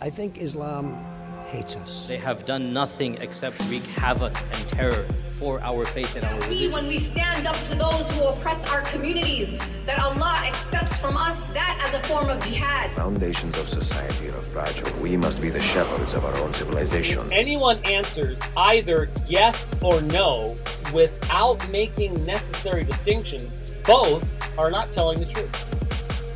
I think Islam hates us. They have done nothing except wreak havoc and terror for our faith and our We, religion. when we stand up to those who oppress our communities, that Allah accepts from us that as a form of jihad. Foundations of society are fragile. We must be the shepherds of our own civilization. anyone answers either yes or no without making necessary distinctions, both are not telling the truth.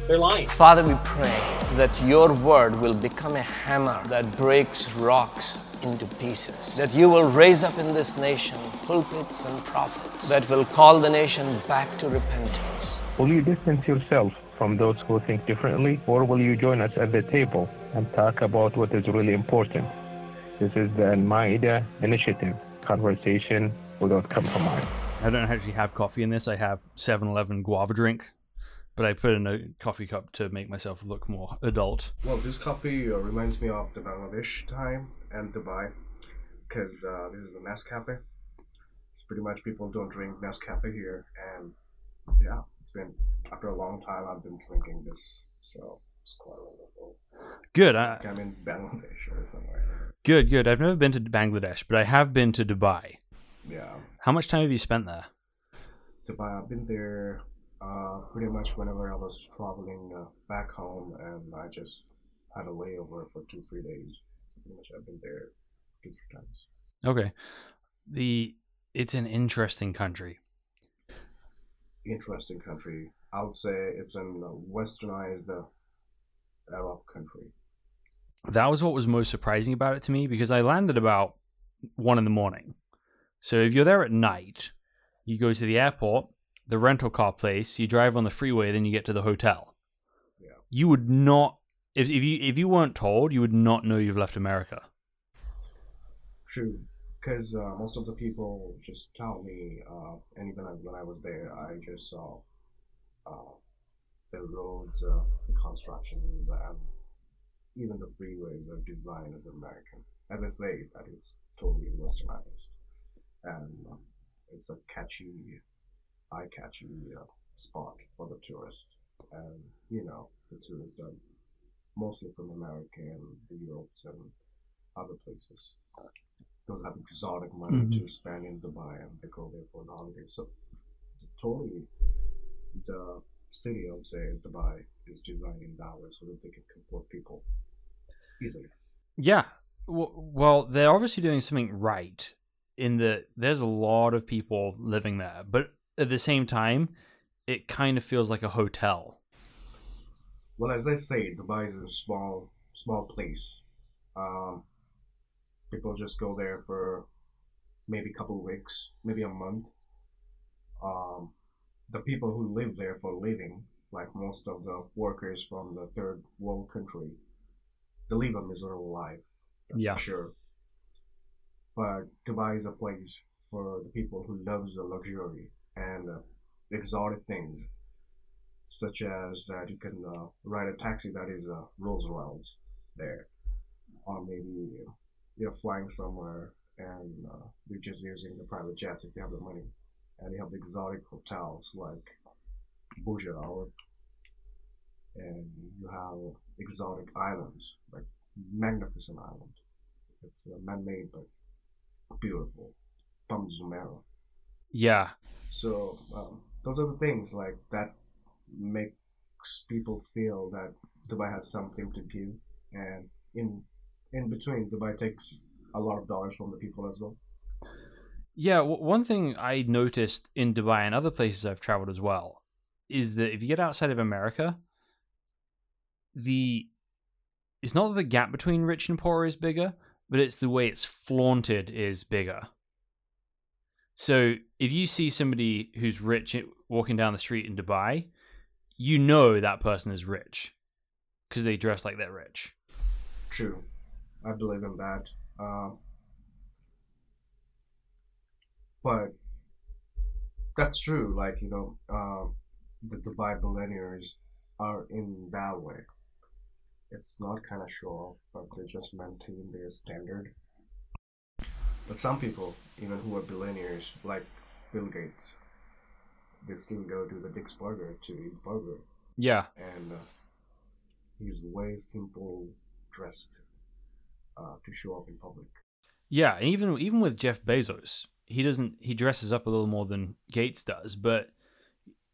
They're lying. Father, we pray that your word will become a hammer that breaks rocks into pieces. That you will raise up in this nation pulpits and prophets that will call the nation back to repentance. Will you distance yourself from those who think differently, or will you join us at the table and talk about what is really important? This is the Al-Maida Initiative, conversation without compromise. I don't actually have coffee in this. I have 7-Eleven guava drink, but I put in a coffee cup to make myself look more adult. Well, this coffee uh, reminds me of the Bangladesh time and Dubai, because uh, this is a Nescafe. Pretty much people don't drink Nescafe here, and yeah, it's been after a long time I've been drinking this, so it's quite a wonderful. Good. I, I'm in Bangladesh or somewhere. good, good. I've never been to Bangladesh, but I have been to Dubai. Yeah, How much time have you spent there? Dubai. I've been there uh, pretty much whenever I was traveling uh, back home, and I just had a layover for two three days. Pretty much I've been there two three times. Okay. The it's an interesting country. interesting country. I would say it's an uh, westernized uh, Arab country. That was what was most surprising about it to me because I landed about one in the morning. So if you're there at night, you go to the airport, the rental car place, you drive on the freeway, then you get to the hotel. Yeah. You would not if if you if you weren't told, you would not know you've left America. True, because uh, most of the people just tell me, uh, and even when I was there, I just saw uh, the roads, uh, the construction, and even the freeways are designed as American. As I say, that is totally westernized, and um, it's a catchy, eye-catchy uh, spot for the tourist. And you know, the tourists are mostly from America and the Europes and other places. Those have exotic money Mhm. to spend in Dubai and they go there for the holidays. So totally the city of say Dubai is designed in that way so that they can comport people easily. Yeah. Well, they're obviously doing something right in that there's a lot of people living there, but at the same time, it kind of feels like a hotel. Well, as I say, Dubai is a small, small place. Um, people just go there for maybe a couple of weeks, maybe a month. Um, the people who live there for a living, like most of the workers from the third world country, they live a miserable life. That's Yeah. sure. But Dubai is a place for the people who loves the luxury and uh, exotic things such as that you can uh, ride a taxi that is uh, Rolls Royce there, or maybe you're flying somewhere and uh, you're just using the private jets if you have the money, and you have the exotic hotels like Burj Al, and you have exotic islands like magnificent island. It's uh, man-made but beautiful, Palm Jumeirah. Yeah. So um, those are the things like that makes people feel that Dubai has something to give, and in in between, Dubai takes a lot of dollars from the people as well. Yeah, w- one thing I noticed in Dubai and other places I've traveled as well is that if you get outside of America, the it's not that the gap between rich and poor is bigger, but it's the way it's flaunted is bigger. So if you see somebody who's rich walking down the street in Dubai, you know that person is rich because they dress like they're rich. True, I believe in that. Um, but that's true. Like you know, um, the Dubai billionaires are in that way. It's not kind of show off, but they just maintain their standard. But some people, even who are billionaires, like Bill Gates, they still go to the Dick's Burger to eat burger, Yeah. and uh, he's way simple dressed uh, to show up in public. Yeah, and even even with Jeff Bezos, he doesn't he dresses up a little more than Gates does, but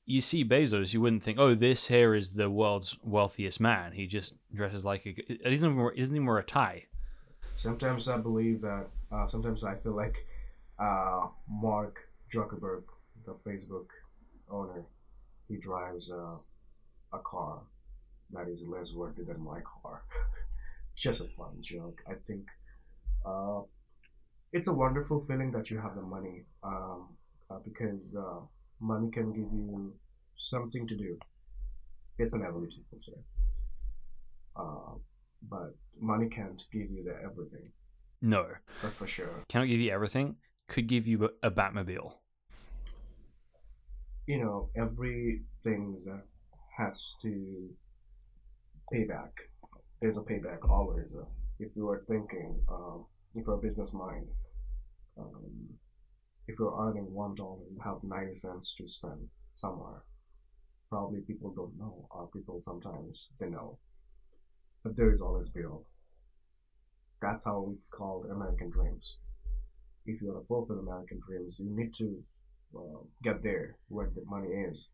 you see Bezos, you wouldn't think, oh, this here is the world's wealthiest man. He just dresses like a he doesn't even doesn't even wear a tie. Sometimes I believe that. Uh, sometimes I feel like uh, Mark Zuckerberg, the Facebook owner, he drives uh, a car that is less worthy than my car. Just a fun joke. I think uh, it's a wonderful feeling that you have the money um, uh, because uh, money can give you something to do. It's an ability, per se. Uh, but money can't give you the everything. No, That's for sure. cannot give you everything. Could give you a Batmobile. you know, everything has to pay back. There's a payback always. Uh, if you are thinking, um, if you're a business mind, um, if you're earning one dollar, you have ninety cents to spend somewhere. Probably people don't know, or people sometimes they know, but there is always bill. That's how it's called American dreams. If you want to fulfill American dreams, you need to uh, get there where the money is.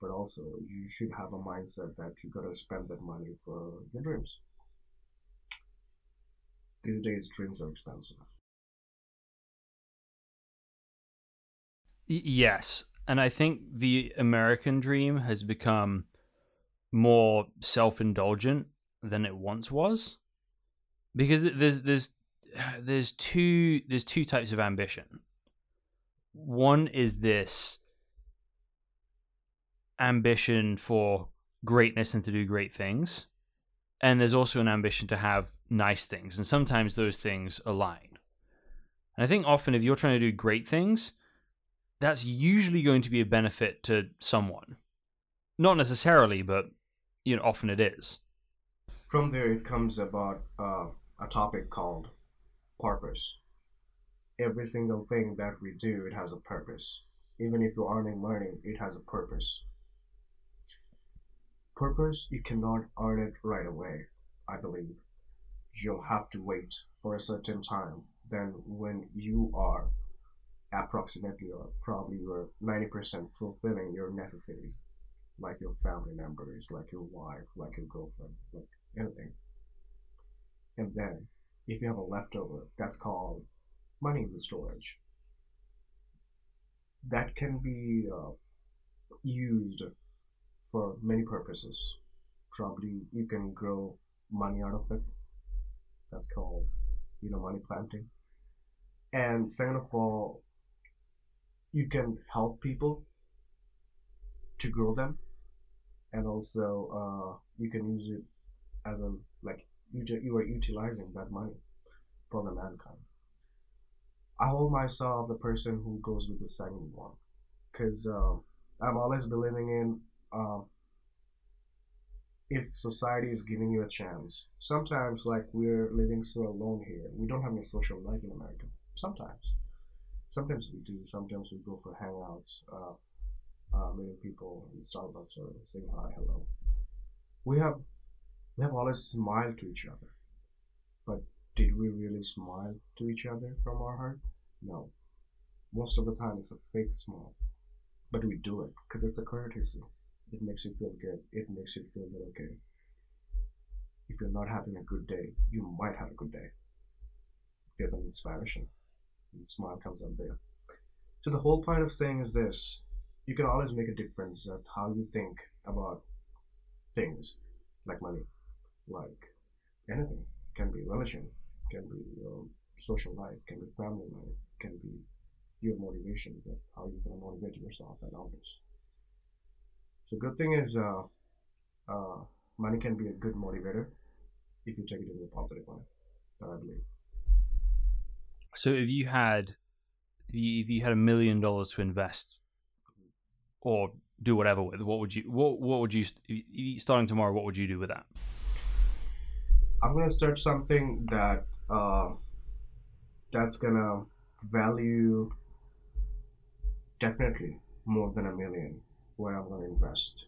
But also, you should have a mindset that you gotta spend that money for your dreams. These days, dreams are expensive. Yes, and I think the American dream has become more self-indulgent than it once was, because there's there's there's two there's two types of ambition. One is this ambition for greatness and to do great things, and there's also an ambition to have nice things, and sometimes those things align. And I think often if you're trying to do great things, that's usually going to be a benefit to someone. Not necessarily, but you know, often it is. From there, it comes about uh, a topic called purpose. Every single thing that we do, it has a purpose. Even if you're earning money, it has a purpose. Purpose, you cannot earn it right away, I believe. You'll have to wait for a certain time. Then, when you are approximately or probably you're 90% fulfilling your necessities, like your family members, like your wife, like your girlfriend, like anything. And then, if you have a leftover, that's called money in the storage. That can be uh, used for many purposes. Probably you can grow money out of it. That's called, you know, money planting. And second of all, you can help people to grow them, and also uh, you can use it as a like you are utilizing that money for the mankind. I hold myself the person who goes with the second one, because uh, I'm always believing in uh, if society is giving you a chance. Sometimes, like we're living so alone here, we don't have any social life in America. Sometimes, sometimes we do. Sometimes we go for hangouts, uh, uh, meeting people in Starbucks or saying hi, hello. We have we have always smiled to each other, but did we really smile to each other from our heart? No. Most of the time, it's a fake smile, but we do it because it's a courtesy. It makes you feel good. It makes you feel that okay. If you're not having a good day, you might have a good day. There's an inspiration. And smile comes out there. So the whole point of saying is this: you can always make a difference at how you think about things, like money, like anything. Can be religion, can be um, social life, can be family life, can be your motivation, how you can motivate yourself and others. So good thing is, uh, uh, money can be a good motivator if you take it in a positive way. That I believe. So if you had, if you, if you had a million dollars to invest, or do whatever with, what would you, what what would you- starting tomorrow, what would you do with that? I'm gonna start something that uh, that's gonna value definitely more than a million where I'm gonna invest.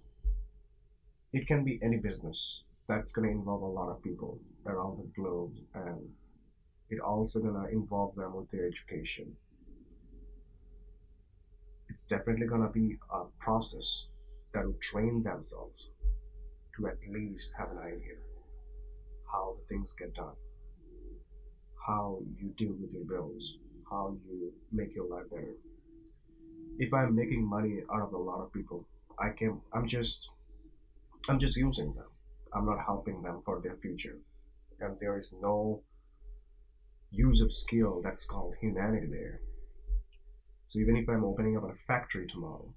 It can be any business. that's to involve a lot of people around the globe and it also to involve them with their education it's definitely to be a process that will train themselves to at least have an idea how the things get done. How you deal with your bills. How you make your life better. If i'm making money out of a lot of people i can i'm just i'm just using them. I'm not helping them for their future. And there is no use of skill that's called humanity there. So even if i'm opening up a factory tomorrow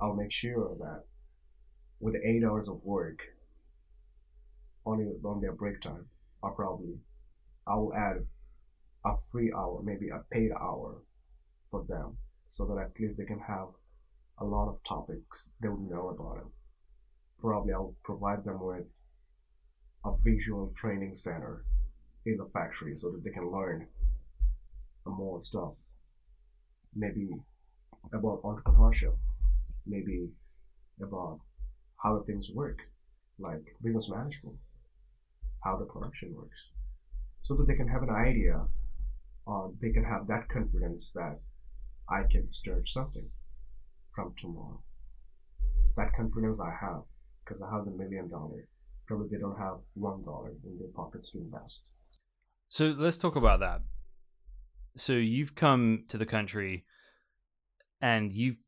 i'll make sure that with eight hours of work on, on their break time i'll probably i will add a free hour maybe a paid hour for them so that at least they can have a lot of topics they would know about it. Probably I'll provide them with a visual training center in the factory so that they can learn more stuff. Maybe about entrepreneurship, maybe about how things work, like business management, how the production works, so that they can have an idea, or they can have that confidence that I can start something from tomorrow. That confidence I have because I have the million dollar. Probably they don't have one dollar in their pockets to invest. So let's talk about that. So you've come to the country and you've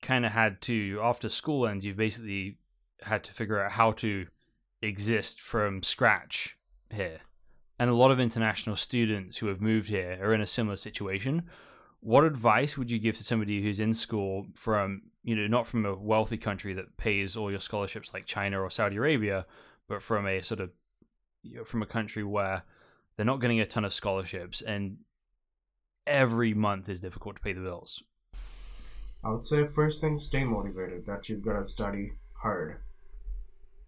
kind of had to, after school ends, you've basically had to figure out how to exist from scratch here. And a lot of international students who have moved here are in a similar situation what advice would you give to somebody who's in school from you know not from a wealthy country that pays all your scholarships like China or Saudi Arabia, but from a sort of you know, from a country where they're not getting a ton of scholarships and every month is difficult to pay the bills? I would say first thing, stay motivated. That you've got to study hard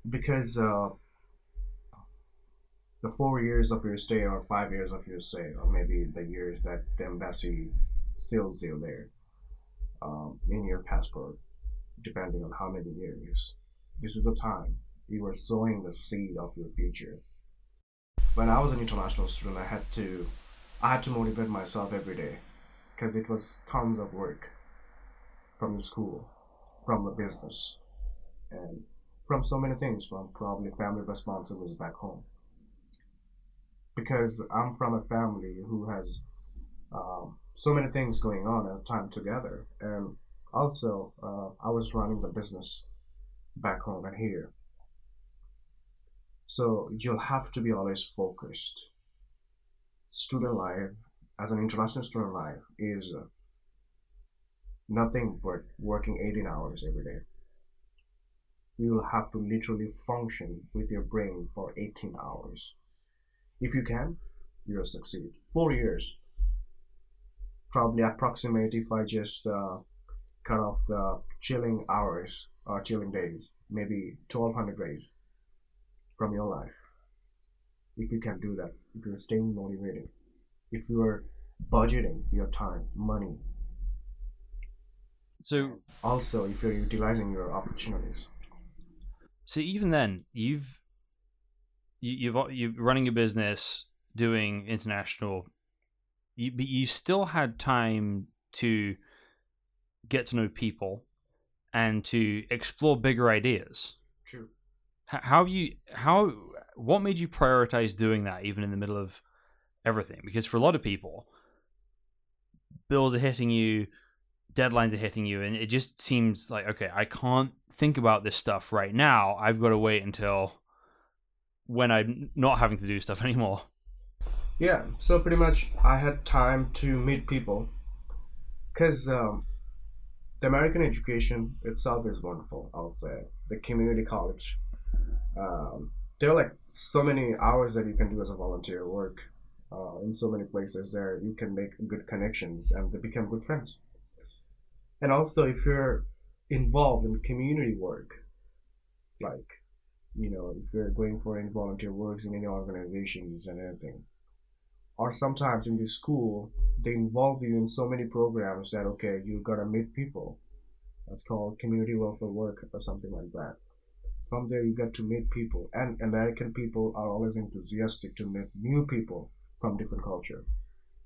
because uh, the four years of your stay or five years of your stay or maybe the years that the embassy seals you there um, in your passport, depending on how many years. This is the time you are sowing the seed of your future. When I was an international student, I had to, I had to motivate myself every day, because it was tons of work, from the school, from the business, and from so many things, from probably family responsibilities back home. Because I'm from a family who has um, so many things going on at a time together. And also, uh, I was running the business back home and here. So you'll have to be always focused. Student life, as an international student life, is uh, nothing but working 18 hours every day. You will have to literally function with your brain for 18 hours. If you can, you'll succeed. Four years, probably approximate if I just uh, cut off the chilling hours or chilling days, maybe 1200 days from your life. If you can do that, if you're staying motivated, if you're budgeting your time, money. So also if you're utilizing your opportunities. So even then, you've you, you've you're running a business, doing international you, but you still had time to get to know people and to explore bigger ideas. True. How have you how what made you prioritize doing that even in the middle of everything? Because for a lot of people, bills are hitting you, deadlines are hitting you, and it just seems like okay, I can't think about this stuff right now. I've got to wait until when I'm not having to do stuff anymore. Yeah, so pretty much I had time to meet people because um, the American education itself is wonderful, I would say. The community college. Um, there are like so many hours that you can do as a volunteer work uh, in so many places there. You can make good connections and they become good friends. And also, if you're involved in community work, like, you know, if you're going for any volunteer works in any organizations and anything, or sometimes in the school they involve you in so many programs that okay you gotta meet people. That's called community welfare work or something like that. From there, you get to meet people, and American people are always enthusiastic to meet new people from different culture,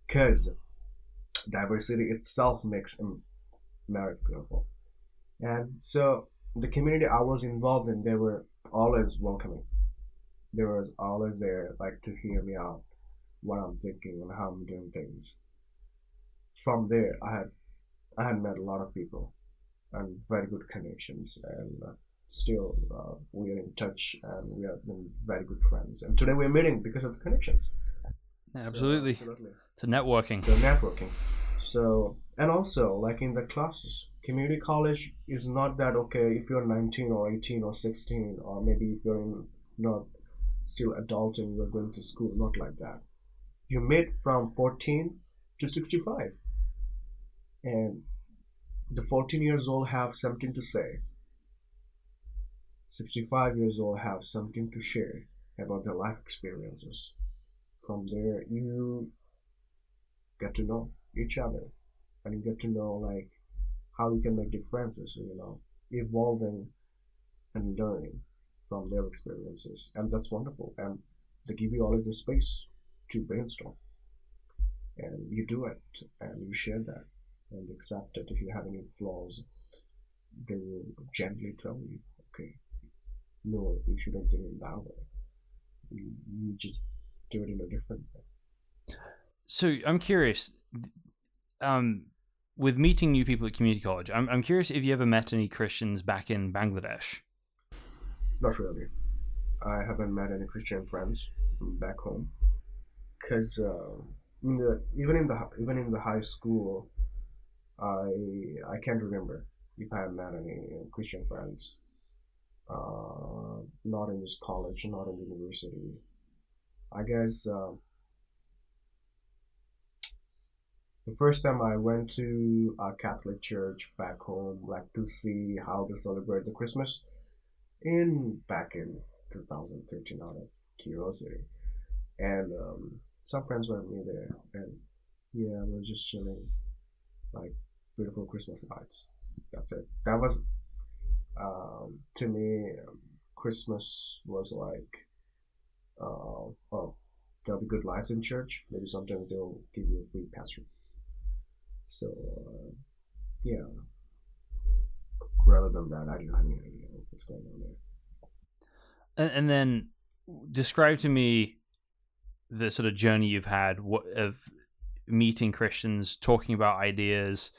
because diversity itself makes America beautiful. And so the community I was involved in, they were always welcoming. They were always there, like to hear me out, what I'm thinking and how I'm doing things. From there, I had I had met a lot of people and very good connections, and uh, still uh, we are in touch and we have been very good friends. And today we're meeting because of the connections. Yeah, absolutely. So, absolutely. So networking. So networking. So and also like in the classes, community college is not that okay if you're 19 or 18 or 16 or maybe if you're in not still adulting you're going to school not like that. You meet from 14 to 65 and the 14 years old have something to say. 65 years old have something to share about their life experiences. From there you get to know each other and you get to know like how you can make differences you know evolving and learning from their experiences. And that's wonderful. And they give you always the space to brainstorm. And you do it and you share that and accept it. If you have any flaws they will gently tell you okay no you shouldn't think it that way. You, you just do it in a different way. So i'm curious um with meeting new people at community college i'm, I'm curious if you ever met any christians back in bangladesh not really i haven't met any christian friends back home because uh, in the, even in the even in the high school, I I can't remember if I have met any Christian friends. Uh, not in this college, not in the university. I guess uh, the first time I went to a Catholic church back home, like to see how they celebrate the Christmas, in back in 2013 out of curiosity, and um, some friends were with me there, and yeah, we are just chilling, like beautiful Christmas lights. That's it. That was, um, to me, um, Christmas was like, uh, well, there'll be good lights in church. Maybe sometimes they'll give you a free pastor. So, uh, yeah. Rather than that, I don't have any idea what's going on there. And, and then describe to me the sort of journey you've had of meeting Christians, talking about ideas,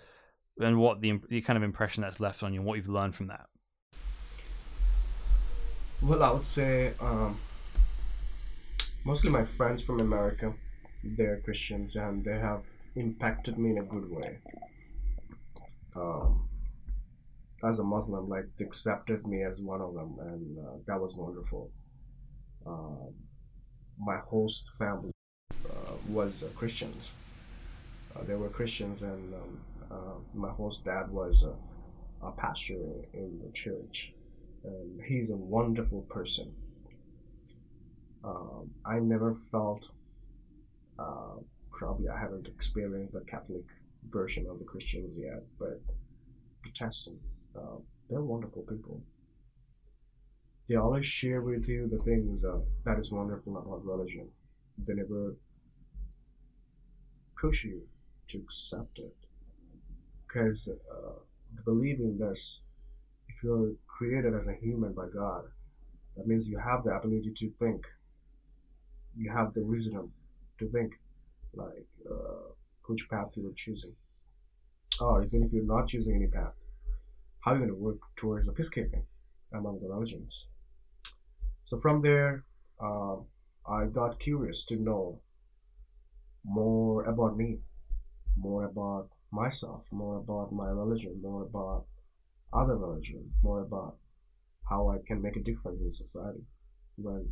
and what the, the kind of impression that's left on you, and what you've learned from that. Well, I would say um, mostly my friends from America, they're Christians, and they have impacted me in a good way. Um, as a Muslim, like accepted me as one of them, and uh, that was wonderful. Um, my host family uh, was uh, Christians. Uh, they were Christians, and um, uh, my host dad was a, a pastor in the church. And he's a wonderful person. Um, I never felt, uh, probably I haven't experienced the Catholic version of the Christians yet, but Protestant, uh, they're wonderful people they always share with you the things uh, that is wonderful about religion. They never push you to accept it. Because uh, believing this, if you're created as a human by God, that means you have the ability to think. You have the wisdom to think, like uh, which path you are choosing. Or even if you're not choosing any path, how are you going to work towards the peacekeeping among the religions? So from there, uh, I got curious to know more about me, more about myself, more about my religion, more about other religion, more about how I can make a difference in society. When,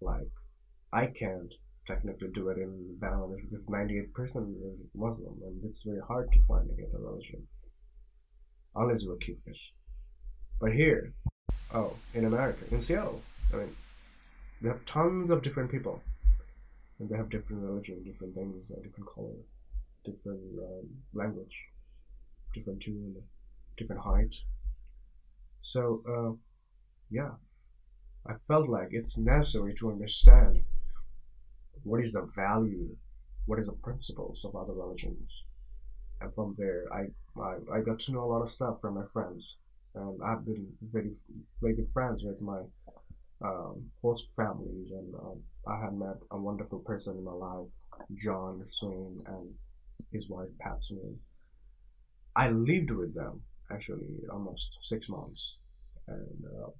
like, I can't technically do it in Bangladesh because 98% is Muslim, and it's very hard to find any other religion unless you're curious. But here, Oh, in America, in Seattle. I mean, we have tons of different people, and they have different religion, different things, uh, different color, different um, language, different tune, different height. So, uh, yeah, I felt like it's necessary to understand what is the value, what is the principles of other religions, and from there, I I, I got to know a lot of stuff from my friends, and I've been very very good friends with my um, host families, and um, I had met a wonderful person in my life, John Swain, and his wife Pat Swain. I lived with them actually almost six months, and uh,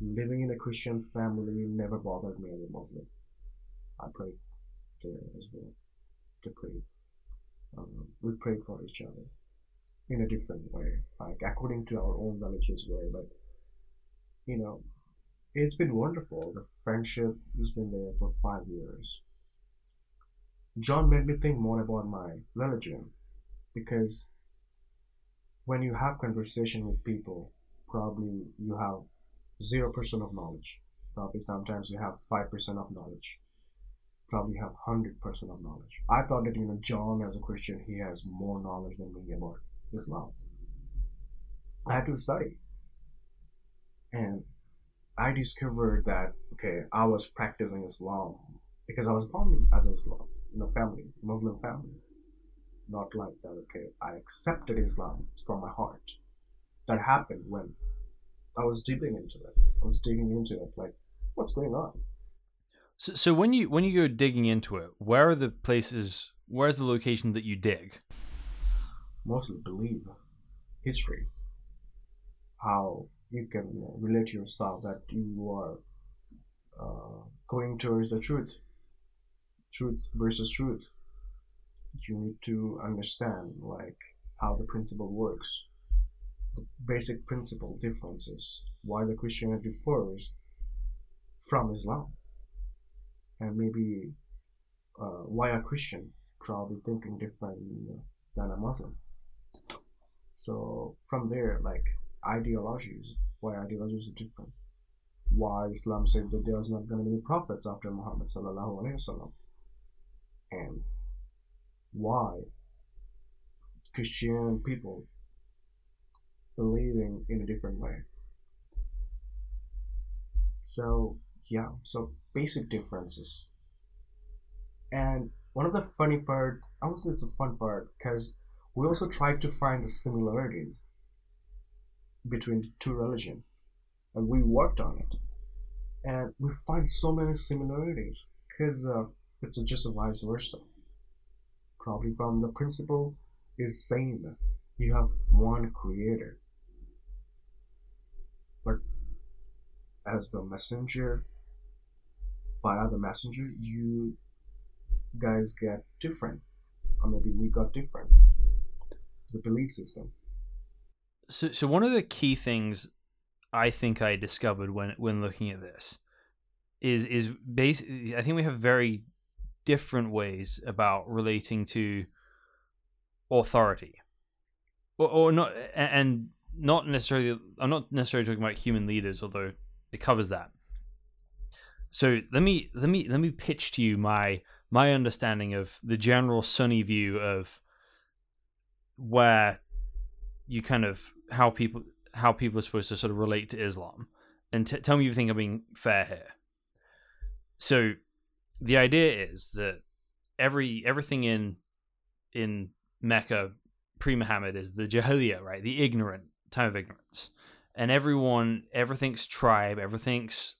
living in a Christian family never bothered me as a Muslim. I prayed there as well to pray. Um, we prayed for each other in a different way, like according to our own religious way. But you know, it's been wonderful. The friendship has been there for five years. John made me think more about my religion because when you have conversation with people, probably you have zero percent of knowledge. Probably sometimes you have five percent of knowledge. Probably have hundred percent of knowledge. I thought that you know John as a Christian he has more knowledge than me about Islam. I had to study. And I discovered that okay, I was practicing Islam because I was born as a Islam, in a family, Muslim family. Not like that, okay, I accepted Islam from my heart. That happened when I was digging into it. I was digging into it, like, what's going on? So, so when you when you go digging into it, where are the places? Where's the location that you dig? Mostly believe history, how you can relate yourself that you are uh, going towards the truth. Truth versus truth. You need to understand like how the principle works. The basic principle differences. Why the christianity differs from islam and maybe uh, why a christian probably thinking different than a muslim so from there like ideologies, why ideologies are different. Why Islam said that there's not going to be prophets after Muhammad sallallahu alaihi wasallam, and why Christian people believing in a different way. So yeah, so basic differences. And one of the funny part, I would say it's a fun part, because we also tried to find the similarities between two religion and we worked on it. And we find so many similarities because uh, it's just a vice versa. Probably from the principle is same. You have one creator. But as the messenger via the messenger you guys get different or maybe we got different the belief system so, so one of the key things I think I discovered when when looking at this is is basically I think we have very different ways about relating to authority, or, or not, and not necessarily. I'm not necessarily talking about human leaders, although it covers that. So let me let me let me pitch to you my my understanding of the general Sunni view of where you kind of how people how people are supposed to sort of relate to Islam, and t- tell me if you think I'm being fair here. So, the idea is that every everything in in Mecca pre Muhammad is the Jahiliyyah, right? The ignorant time of ignorance, and everyone everything's tribe, everything's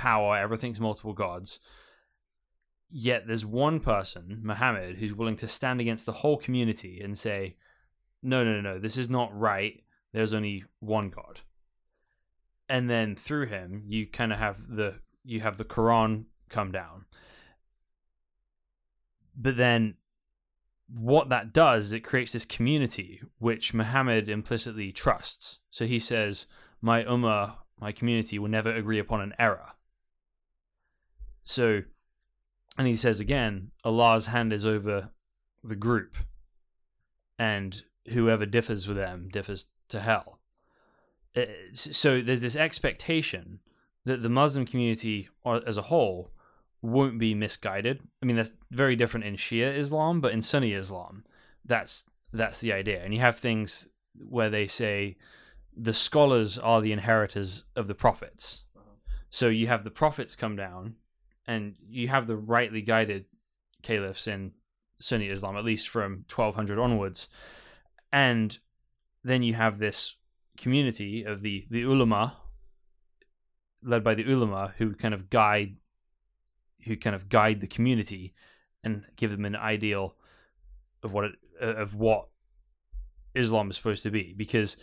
power, everything's multiple gods. Yet there's one person, Muhammad, who's willing to stand against the whole community and say, no, no, no, this is not right. There's only one God. And then through him, you kind of have the you have the Quran come down. But then what that does, is it creates this community which Muhammad implicitly trusts. So he says, My ummah, my community, will never agree upon an error. So, and he says again, Allah's hand is over the group. And whoever differs with them differs to hell. Uh, so there's this expectation that the Muslim community as a whole won't be misguided. I mean, that's very different in Shia Islam, but in Sunni Islam, that's that's the idea. And you have things where they say the scholars are the inheritors of the prophets. So you have the prophets come down, and you have the rightly guided caliphs in Sunni Islam, at least from 1200 onwards, and then you have this community of the the ulama, led by the ulama, who kind of guide, who kind of guide the community, and give them an ideal of what it, uh, of what Islam is supposed to be, because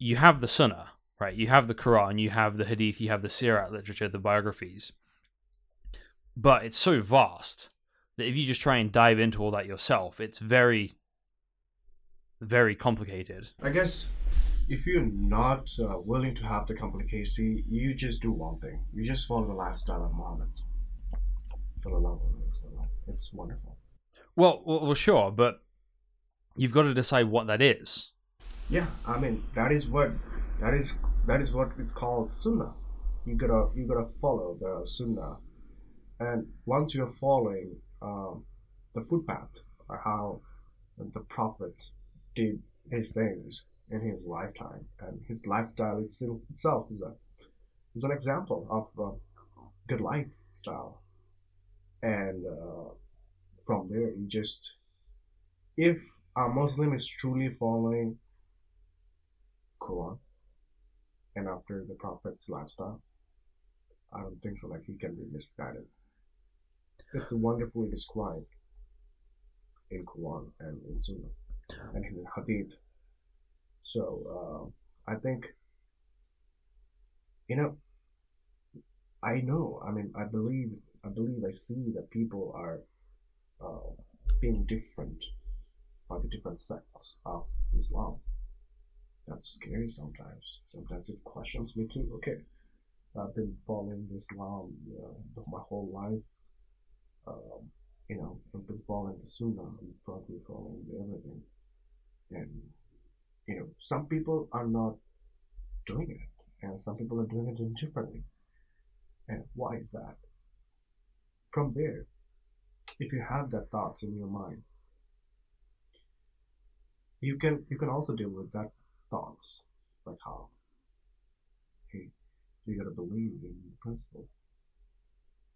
you have the Sunnah, right? You have the Quran, you have the Hadith, you have the Sirat literature, the biographies, but it's so vast that if you just try and dive into all that yourself, it's very, very complicated. I guess if you're not uh, willing to have the complicacy, you just do one thing. You just follow the lifestyle of Muhammad. Sallallahu alaihi wasallam. It's wonderful. Well, well, well, sure, but you've got to decide what that is. Yeah, I mean that is what that is that is what it's called sunnah. You gotta you gotta follow the sunnah, and once you're following um, the footpath or how the prophet did his things in his lifetime and his lifestyle itself itself is a is an example of a good lifestyle, and uh, from there you just if a Muslim is truly following Quran and after the Prophet's lifestyle, I don't think so. Like he can be misguided. It's wonderfully described in Quran and in Sunnah and in Hadith. So uh, I think you know I know. I mean, I believe. I believe. I see that people are uh, being different by the different sects of Islam. That's scary sometimes. Sometimes it questions me too. Okay, I've been following Islam uh, my whole life. Um, you know, I've been following the Sunnah. I'm probably following everything. And, you know, some people are not doing it, and some people are doing it differently. And why is that? From there, if you have that thoughts in your mind, you can you can also deal with that thoughts like how hey you gotta believe in the principle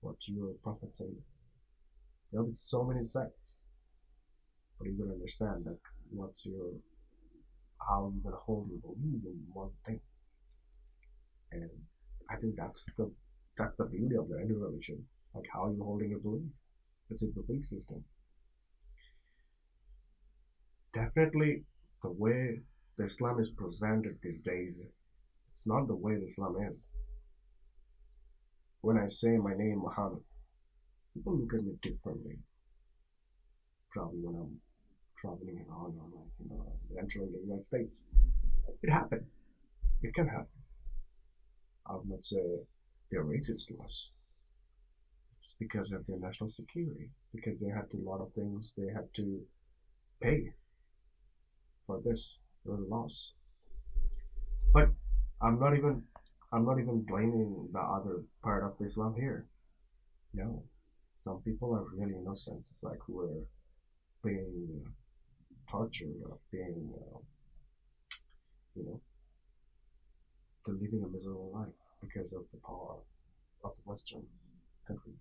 what your prophet said there'll be so many sects. But you gotta understand that what's your how you gonna hold your belief in one thing. And I think that's the that's the beauty of the any religion like how you're holding your belief. It's a belief system. Definitely the way the Islam is presented these days, it's not the way the Islam is. When I say my name Muhammad, people look at me differently. Probably when I'm traveling around or like, you know, entering the United States. It happened. It can happen. I would not say they're racist to us. It's because of their national security. Because they had to a lot of things they had to pay for this or loss. But I'm not even I'm not even blaming the other part of Islam here. No, some people are really innocent, like who are being tortured or being, uh, you know, they're living a miserable life because of the power of the Western countries,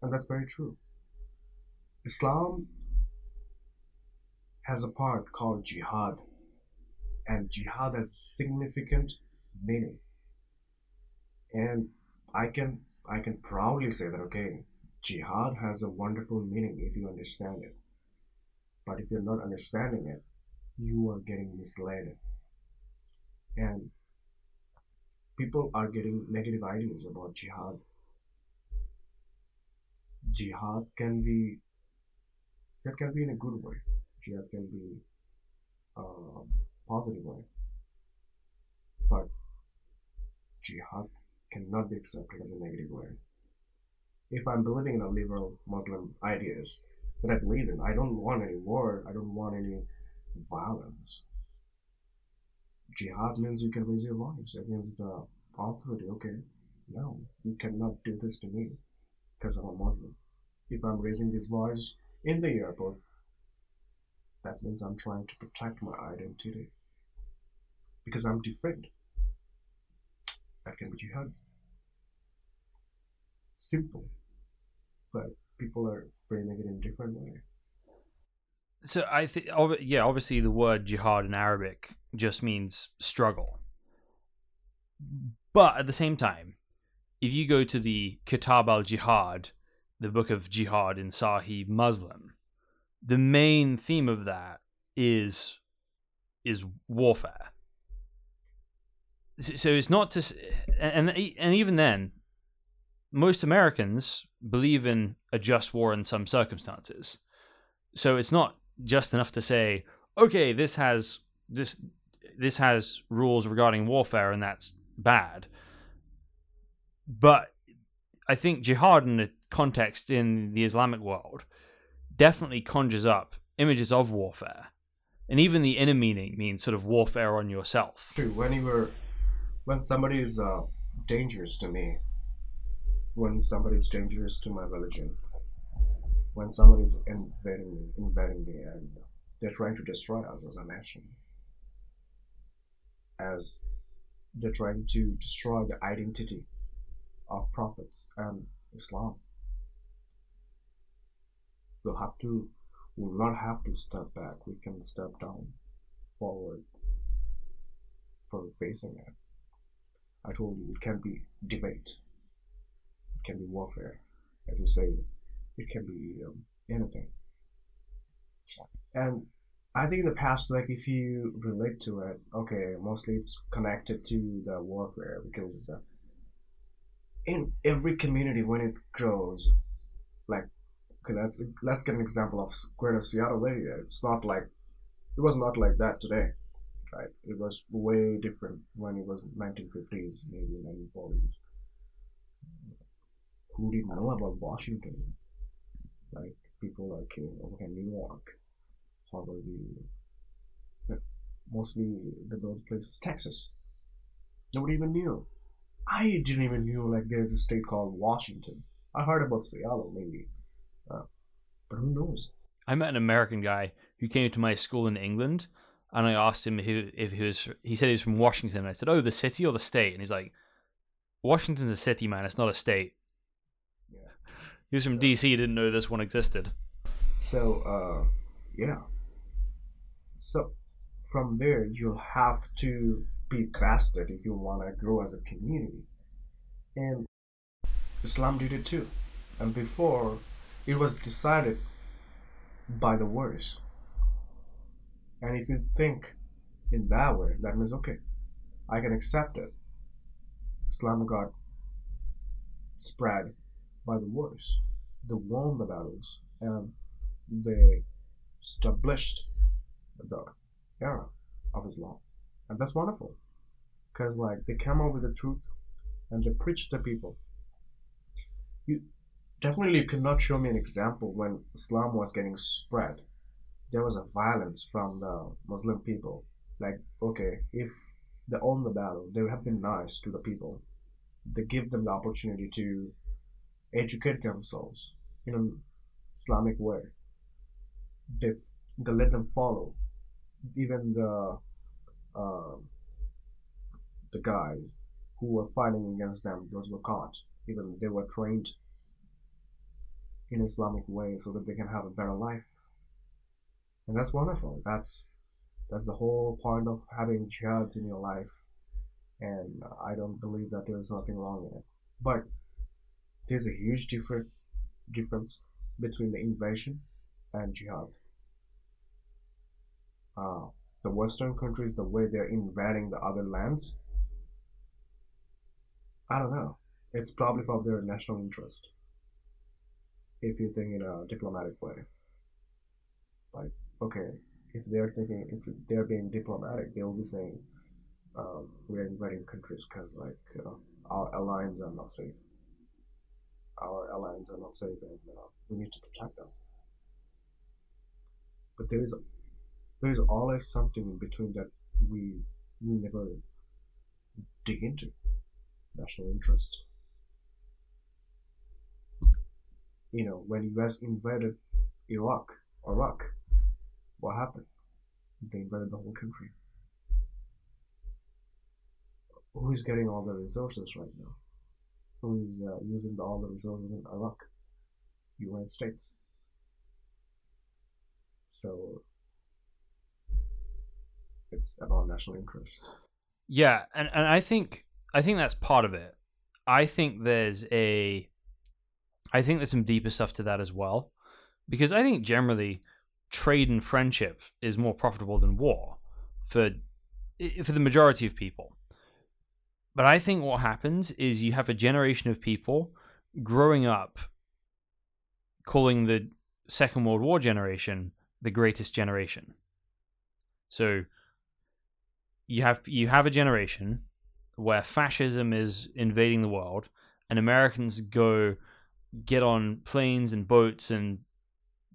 and that's very true. Islam has a part called jihad and jihad has significant meaning and i can i can proudly say that okay jihad has a wonderful meaning if you understand it but if you're not understanding it you are getting misled and people are getting negative ideas about jihad jihad can be that can be in a good way jihad can be um, positive way. But jihad cannot be accepted as a negative way. If I'm believing in a liberal Muslim ideas that I believe in, I don't want any war, I don't want any violence. Jihad means you can raise your voice against the authority. Okay, no, you cannot do this to me because I'm a Muslim. If I'm raising this voice in the airport, that means I'm trying to protect my identity. because I'm different. That can be jihad. Simple, but people are framing it in a different way. So I think, yeah, obviously the word jihad in Arabic just means struggle. But at the same time, if you go to the Kitab al Jihad, the book of jihad in Sahih Muslim, the main theme of that is is warfare. So it's not to, and and even then, most Americans believe in a just war in some circumstances. So it's not just enough to say, okay, this has this this has rules regarding warfare, and that's bad. But I think jihad in the context in the Islamic world definitely conjures up images of warfare. And even the inner meaning means sort of warfare on yourself. True. When you were, when somebody is uh, dangerous to me, when somebody is dangerous to my religion, when somebody is invading me, invading me, and they're trying to destroy us as a nation, as they're trying to destroy the identity of prophets and Islam. We'll have to, we'll not have to step back. We can step down, forward, for facing it. I told you it can be debate, can be warfare, as you say, it can be um, anything. And I think in the past, like if you relate to it, okay, mostly it's connected to the warfare because uh, in every community when it grows, like okay, let's let's get an example of Greater Seattle area. It's not like it was not like that today, right? It was way different when it was 1950s, maybe 1940s. Who didn't know about Washington? Like people like okay, New York, Harvard, but mostly the birthplace places, Texas. Nobody even knew. I didn't even know like there's a state called Washington. I heard about Seattle maybe, uh, but who knows? I met an American guy who came to my school in England, and I asked him he, if he was. He said he was from Washington. I said, "Oh, the city or the state?" And he's like, "Washington's a city, man. It's not a state." He was from so, DC. Didn't know this one existed. So, uh, yeah. So, from there, you'll have to be vested if you want to grow as a community. And Islam did it too. And before, it was decided by the words. And if you think in that way, that means okay, I can accept it. Islam got spread by the wars. They won the battles and they established the era of Islam. And that's wonderful. Because, like, they came up with the truth and they preached to people. You definitely cannot show me an example when Islam was getting spread. There was a violence from the Muslim people. Like, okay, if they own the battle, they have been nice to the people. They give them the opportunity to educate themselves in an Islamic way. They, they let them follow. Even the uh, the guys who were fighting against them, those were caught. Even they were trained in Islamic way so that they can have a better life. And that's wonderful. That's that's the whole point of having jihad in your life. And I don't believe that there is nothing wrong in it. But there's a huge different difference between the invasion and jihad. Uh, the Western countries, the way they're invading the other lands, I don't know. It's probably for their national interest. If you think in a diplomatic way. Like, okay, if they're thinking, if they're being diplomatic, they'll be saying, um, we're invading countries because, like, uh, our allies are not safe. Our allies are not safe and uh, we need to protect them. But there is there is always something in between that we we never dig into national interest. You know, when US invaded Iraq, Iraq, what happened? They invaded the whole country. who is getting all the resources right now? Who is uh, using all the resources in Iraq? United States. So it's about national interest. Yeah, and, and I think I think that's part of it. I think there's a I think there's some deeper stuff to that as well. Because I think generally trade and friendship is more profitable than war for for the majority of people. But I think what happens is you have a generation of people growing up calling the Second World War generation the greatest generation. So you have you have a generation where fascism is invading the world and Americans go get on planes and boats and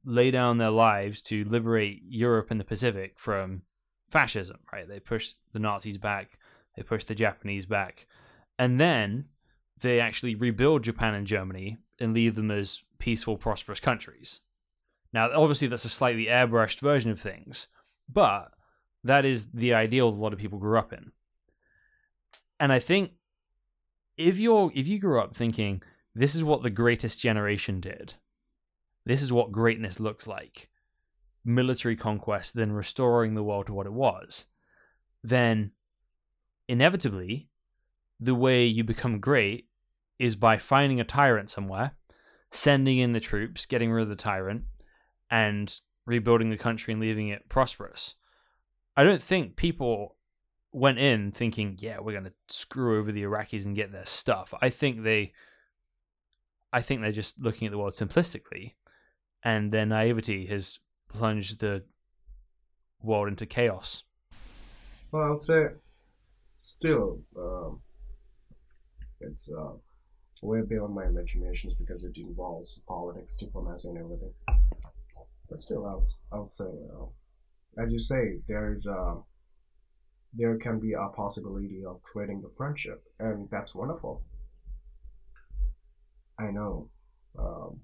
lay down their lives to liberate Europe and the Pacific from fascism, right? They push the Nazis back, they push the Japanese back, and then they actually rebuild Japan and Germany and leave them as peaceful, prosperous countries. Now, obviously, that's a slightly airbrushed version of things, but that is the ideal a lot of people grew up in. And I think if you're if you grew up thinking this is what the greatest generation did, this is what greatness looks like, military conquest, then restoring the world to what it was, then inevitably the way you become great is by finding a tyrant somewhere, sending in the troops, getting rid of the tyrant, and rebuilding the country and leaving it prosperous. I don't think people went in thinking, yeah, we're going to screw over the Iraqis and get their stuff. I think they I think they're just looking at the world simplistically and their naivety has plunged the world into chaos. Well, I would say still um, it's uh, way beyond my imaginations because it involves politics, diplomacy, and everything. But still, I I would say, uh, as you say, there is a there can be a possibility of trading the friendship, and that's wonderful. I know um,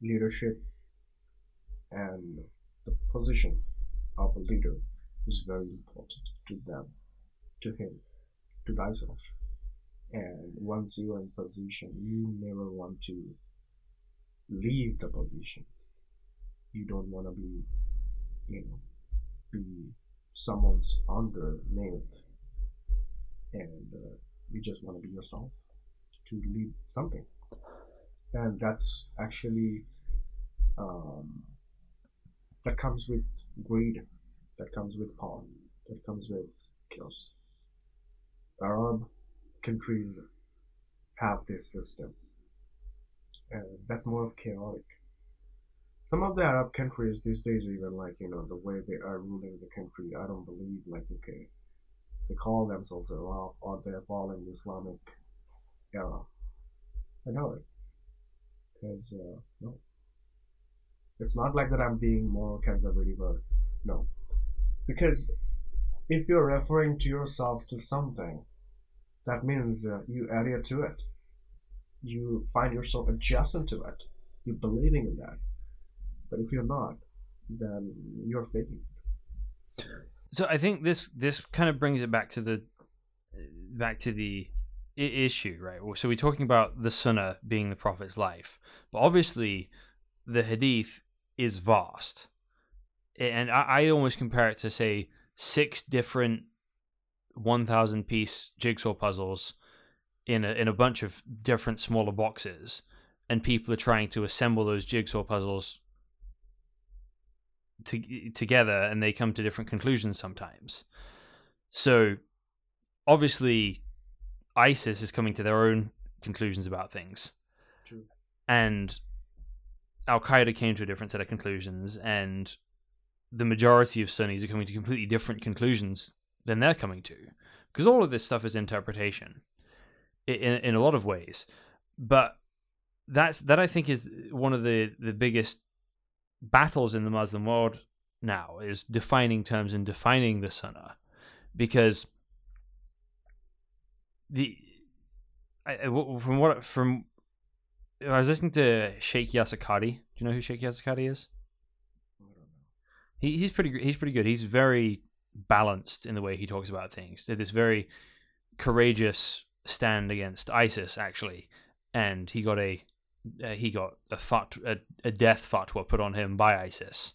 leadership and the position of a leader is very important to them, to him, to thyself. And once you are in position, you never want to leave the position. You don't want to be, you know, be someone's underneath, and uh, you just want to be yourself to lead something, and that's actually um, that comes with greed, that comes with power, that comes with chaos. Arab countries have this system, and that's more of chaotic some of the Arab countries these days, even like you know the way they are ruling the country, I don't believe like okay, they call themselves Arab or they're following Islamic era. I know it, because uh, no, it's not like that. I'm being more conservative or no, because if you're referring to yourself to something, that means uh, you adhere to it. You find yourself adjacent to it. You're believing in that but if you're not, then you're faking. So I think this this kind of brings it back to the back to the issue, right? So we're talking about the sunnah being the prophet's life, but obviously the hadith is vast, and I, I almost compare it to say six different one thousand piece jigsaw puzzles in a in a bunch of different smaller boxes, and people are trying to assemble those jigsaw puzzles to, together and they come to different conclusions sometimes. So obviously ISIS is coming to their own conclusions about things. True. And Al Qaeda came to a different set of conclusions, and the majority of Sunnis are coming to completely different conclusions than they're coming to. Because all of this stuff is interpretation in, in a lot of ways. But that's that I think is one of the, the biggest battles in the Muslim world now is defining terms and defining the sunnah because the I, from what from I was listening to Sheikh Yasir Qadhi. Do you know who Sheikh Yasir Qadhi is? He, he's pretty he's pretty good. He's very balanced in the way he talks about things. He's this very courageous stand against ISIS actually, and he got a uh, he got a fat a, a death fatwa put on him by ISIS,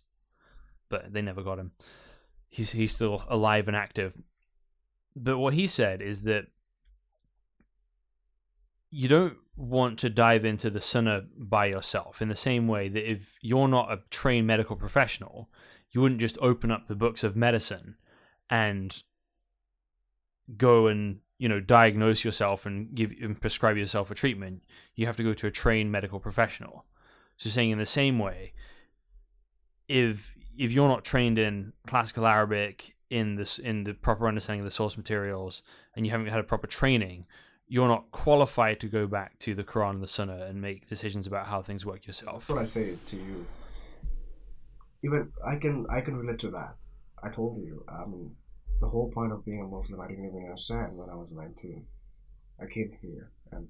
but they never got him. He's he's still alive and active. But what he said is that you don't want to dive into the sunnah by yourself in the same way that if you're not a trained medical professional, you wouldn't just open up the books of medicine and go and you know diagnose yourself and give and prescribe yourself a treatment. You have to go to a trained medical professional. So saying in the same way, if if you're not trained in classical Arabic in this in the proper understanding of the source materials and you haven't had a proper training, you're not qualified to go back to the Quran and the Sunnah and make decisions about how things work yourself. What I say to you. Even I can I can relate to that. I told you. I mean, the whole point of being a Muslim, I didn't even understand when I was 19. I came here and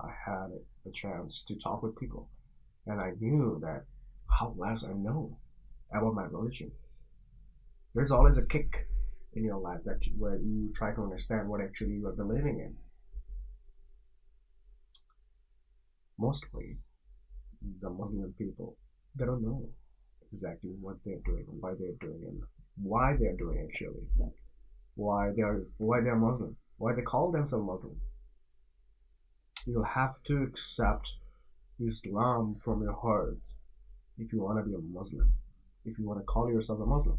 I had a chance to talk with people, and I knew that how less I know about my religion. There's always a kick in your life that where you try to understand what actually you are believing in. Mostly, the Muslim people they don't know exactly what they're doing, why they're doing it, why they're doing it actually, why they're why they're Muslim, why they call themselves Muslim. You have to accept Islam from your heart if you want to be a Muslim, if you want to call yourself a Muslim.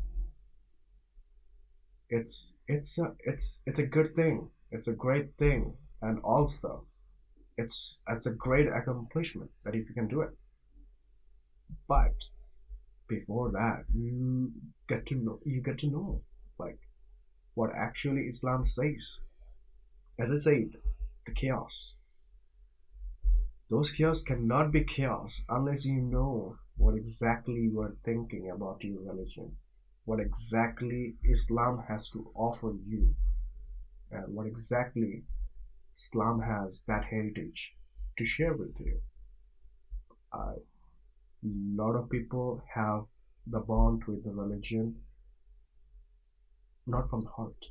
It's it's a it's it's a good thing. It's a great thing, and also, it's it's a great accomplishment that if you can do it. But before that, you get to know you get to know like what actually Islam says. As I said, the chaos. Those chaos cannot be chaos unless you know what exactly you are thinking about your religion, what exactly Islam has to offer you, and what exactly Islam has that heritage to share with you. A lot of people have the bond with the religion not from the heart.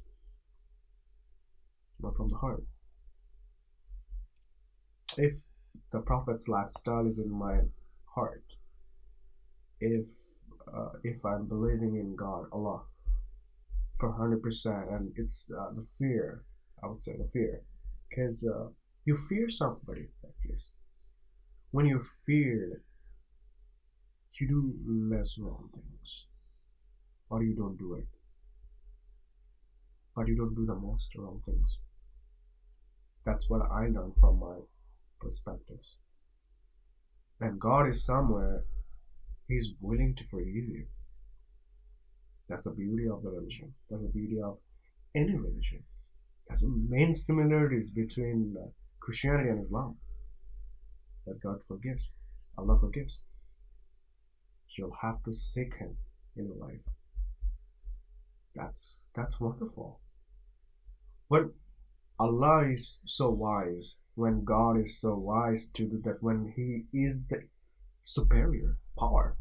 Not from the heart. If the Prophet's lifestyle is in my heart, if uh, if I'm believing in God, Allah, for hundred percent, and it's uh, the fear, I would say the fear, because uh, you fear somebody at least. When you fear, you do less wrong things, or you don't do it, but you don't do the most wrong things. That's what I learned from my perspectives. And God is somewhere He's willing to forgive you. That's the beauty of the religion. That's the beauty of any religion. there's the main similarities between uh, Christianity and Islam. That God forgives. Allah forgives. You'll have to seek Him in your life. That's that's wonderful. But Allah is so wise when God is so wise to do that when He is the superior power.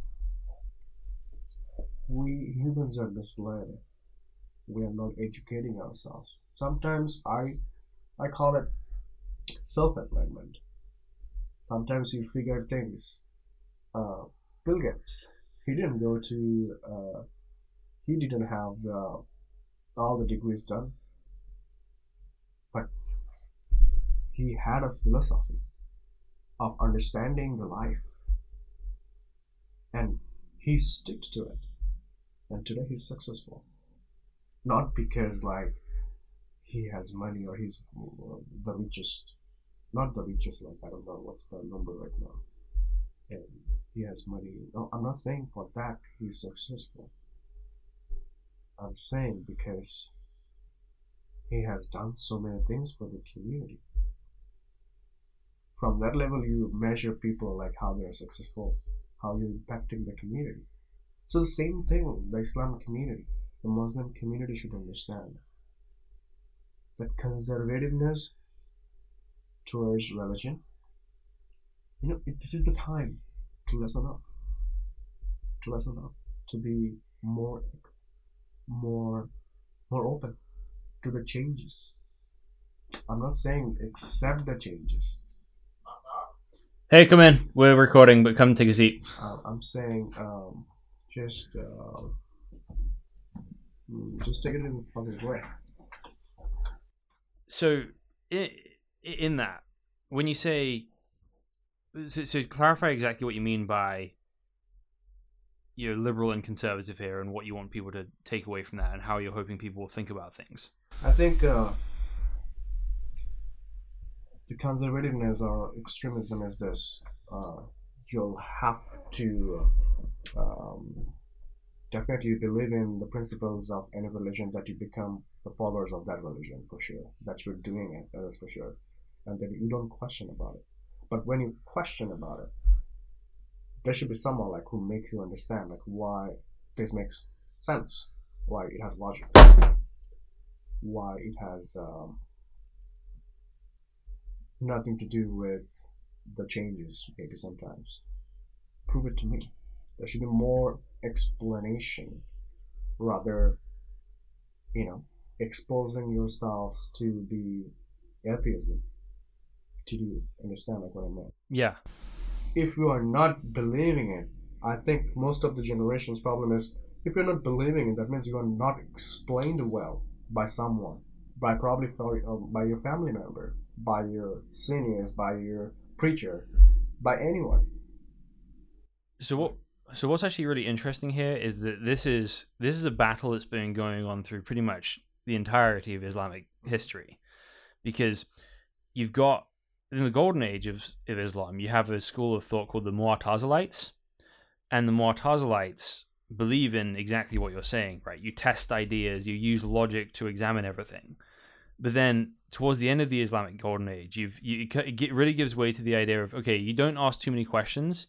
We humans are misled. We are not educating ourselves. Sometimes I I call it self-enlightenment. Sometimes you figure things. Uh, Bill Gates, he didn't go to, uh, he didn't have uh, all the degrees done, but he had a philosophy of understanding the life. And he stuck to it. And today he's successful. Not because like he has money or he's the richest not the richest like i don't know what's the number right now and he has money. No i'm not saying for that he's successful. I'm saying because he has done so many things for the community. From that level you measure people like how they're successful how you're impacting the community. So the same thing the islam community the muslim community should understand that conservativeness towards religion you know it, this is the time to lessen up to lessen up to be more more more open to the changes I'm not saying accept the changes. Hey, come in. We're recording, but come take a seat. Uh, I'm saying um, just uh, mm, just take it in a positive way. So, i- in that, when you say, so, so clarify exactly what you mean by you're liberal and conservative here, and what you want people to take away from that, and how you're hoping people will think about things. I think uh, the conservativeness or extremism is this: uh, you'll have to um, definitely believe in the principles of any religion that you become the followers of that religion for sure. That you're doing it, that is for sure, and that you don't question about it. But when you question about it, there should be someone like who makes you understand like why this makes sense, why it has logic, why it has um, nothing to do with the changes maybe sometimes. Prove it to me. There should be more explanation rather you know exposing yourselves to the atheism. Do you understand like what I meant? Yeah. if you are not believing it, I think most of the generation's problem is if you're not believing it, that means you are not explained well by someone, by probably uh, by your family member, by your seniors, by your preacher, by anyone. So what? So what's actually really interesting here is that this is this is a battle that's been going on through pretty much the entirety of Islamic history, because you've got in the golden age of, of Islam, you have a school of thought called the Mu'tazilites, and the Mu'tazilites believe in exactly what you're saying, right? You test ideas, you use logic to examine everything, but then towards the end of the Islamic golden age, you've you it really gives way to the idea of okay, you don't ask too many questions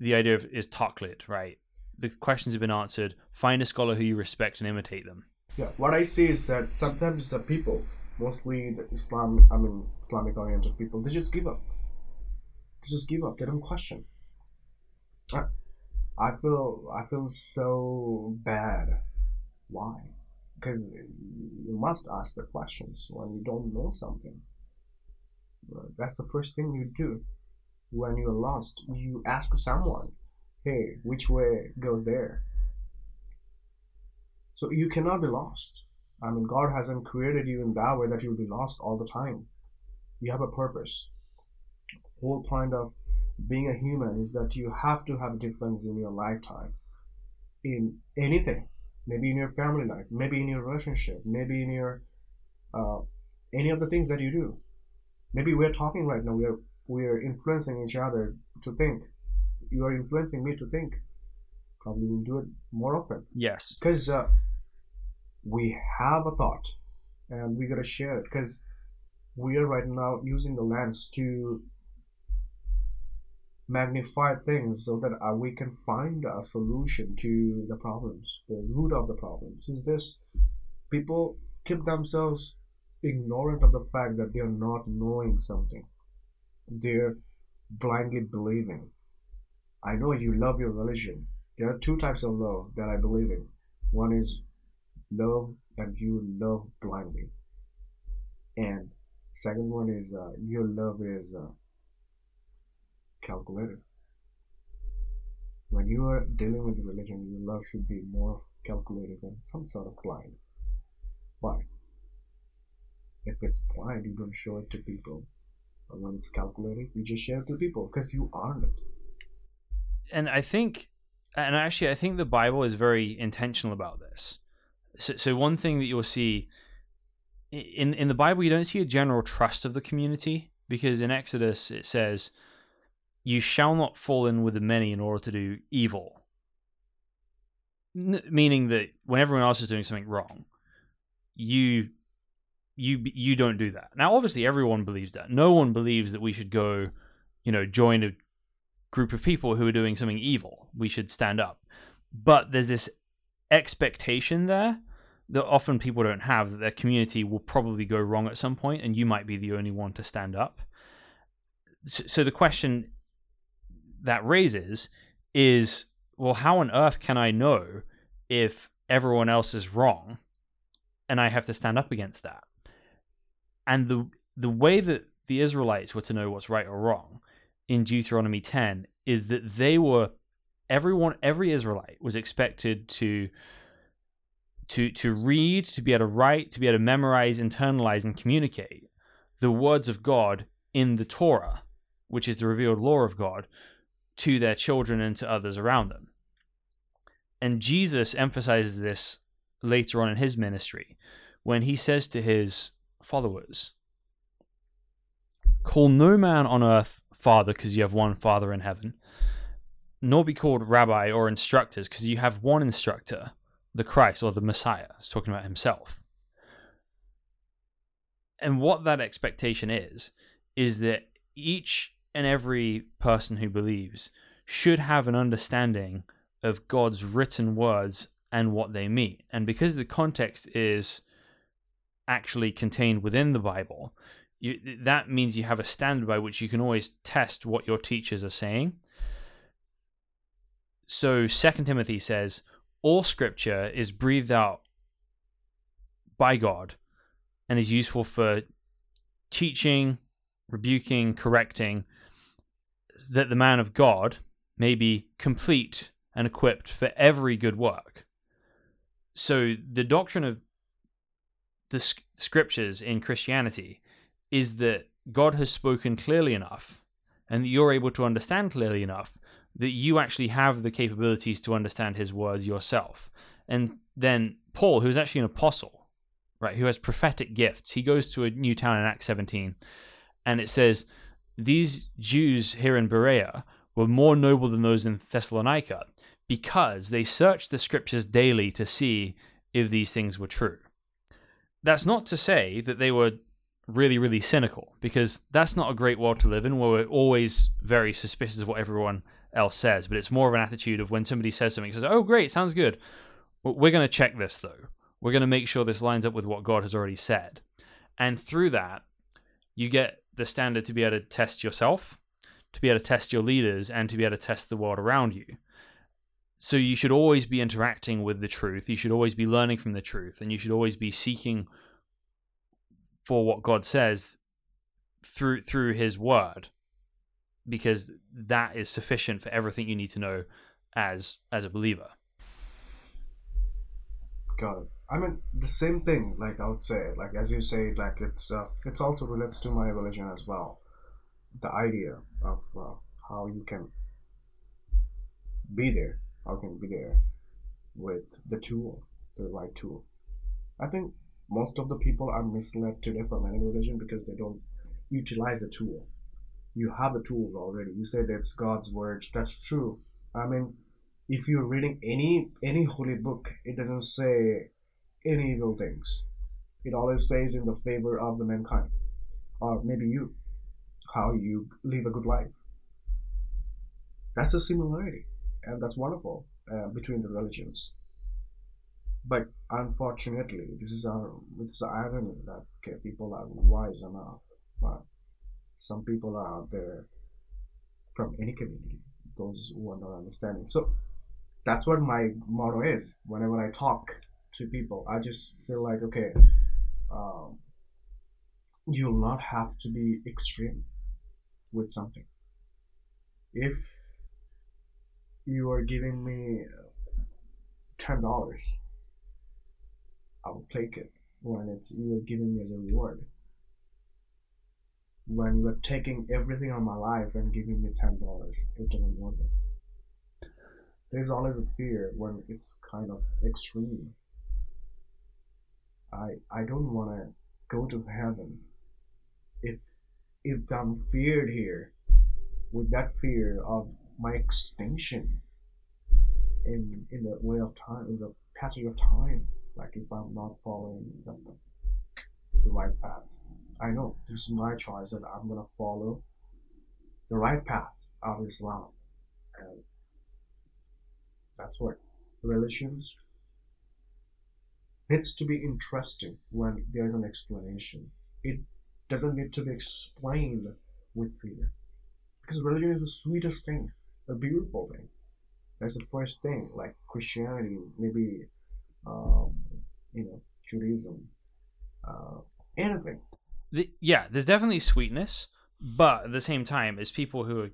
the idea of is taqlid, right? The questions have been answered. Find a scholar who you respect and imitate them. Yeah, what I see is that sometimes the people, mostly the Islam, I mean Islamic oriented people, they just give up. They just give up. They don't question. I, I feel I feel so bad. Why? Because you must ask the questions when you don't know something. That's the first thing you do when you're lost. You ask someone, "Hey, which way goes there?" So you cannot be lost. I mean, God hasn't created you in that way that you'll be lost all the time. You have a purpose. Whole point of being a human is that you have to have a difference in your lifetime. In anything, maybe in your family life, maybe in your relationship, maybe in your uh, any of the things that you do. Maybe we're talking right now. We're we're influencing each other to think. You are influencing me to think. Probably we will do it more often Yes. because uh, we have a thought and we gotta share it because we are right now using the lens to magnify things so that uh, we can find a solution to the problems the root of the problems. Is this people keep themselves ignorant of the fact that they are not knowing something? They're blindly believing. I know you love your religion. There are two types of love that i believe in. One is love and you love blindly. And second one is uh, your love is uh, calculated when you are dealing with religion your love should be more calculated and some sort of blind. Why? If it's blind you don't show it to people. But when it's calculated you just share it to people because you earned it. And I think, and actually, I think the Bible is very intentional about this. So, so one thing that you'll see in in the Bible, you don't see a general trust of the community because in Exodus it says, "You shall not fall in with the many in order to do evil." N- meaning that when everyone else is doing something wrong, you you you don't do that. Now, obviously, everyone believes that. No one believes that we should go, you know, join a group of people who are doing something evil. We should stand up. But there's this expectation there that often people don't have that their community will probably go wrong at some point, and you might be the only one to stand up. So, the question that raises is well, how on earth can I know if everyone else is wrong and I have to stand up against that? And the the way that the Israelites were to know what's right or wrong in Deuteronomy 10 is that they were everyone every Israelite was expected to to to read, to be able to write, to be able to memorize, internalize, and communicate the words of God in the Torah, which is the revealed law of God, to their children and to others around them. And Jesus emphasizes this later on in his ministry when he says to his followers, Call no man on earth father because you have one father in heaven, nor be called rabbi or instructors because you have one instructor, the Christ or the Messiah. It's talking about himself. And what that expectation is, is that each and every person who believes should have an understanding of God's written words and what they mean. And because the context is actually contained within the Bible, you, that means you have a standard by which you can always test what your teachers are saying. So, Second Timothy says, all scripture is breathed out by God and is useful for teaching, rebuking, correcting, that the man of God may be complete and equipped for every good work. So, the doctrine of the scriptures in Christianity is that God has spoken clearly enough and that you're able to understand clearly enough that you actually have the capabilities to understand his words yourself. And then Paul, who's actually an apostle, right, who has prophetic gifts, he goes to a new town in Acts 17 and it says, These Jews here in Berea were more noble than those in Thessalonica because they searched the scriptures daily to see if these things were true. That's not to say that they were really, really cynical, because that's not a great world to live in where we're always very suspicious of what everyone else says, but it's more of an attitude of when somebody says something, says, oh, great, sounds good. We're going to check this, though. We're going to make sure this lines up with what God has already said. And through that, you get the standard to be able to test yourself, to be able to test your leaders, and to be able to test the world around you. So you should always be interacting with the truth. You should always be learning from the truth, and you should always be seeking for what God says through through His Word, because that is sufficient for everything you need to know as as a believer. Got it. I mean the same thing. Like I would say, like as you say, like it's uh, it's also relates to my religion as well. The idea of uh, how you can be there, how can be there with the tool, the right tool. I think most of the people are misled today from any religion because they don't utilize the tool. You have the tools already. You said it's God's words. That's true. I mean, if you're reading any any holy book, it doesn't say any evil things. It always says in the favor of the mankind, or maybe you, how you live a good life. That's a similarity, and that's wonderful uh, between the religions. But unfortunately, this is our this is irony that okay, people are wise enough, but some people are out there from any community, those who are not understanding. So that's what my motto is. Whenever I talk to people, I just feel like okay, um, you'll not have to be extreme with something. If you are giving me ten dollars I will take it when it's you are giving me as a reward. When you are taking everything on my life and giving me ten dollars, it doesn't work. There's always a fear when it's kind of extreme. I I don't want to go to heaven if if I'm feared here with that fear of my extinction in in the way of time in the passage of time like if I'm not following the, the right path. I know this is my choice and I'm gonna follow the right path of Islam. And that's what religions needs to be interesting when there's an explanation. It doesn't need to be explained with fear. Because religion is the sweetest thing, a beautiful thing. That's the first thing, like Christianity, maybe um, you know, Judaism, uh, anything. The, yeah, there's definitely sweetness, but at the same time, as people who are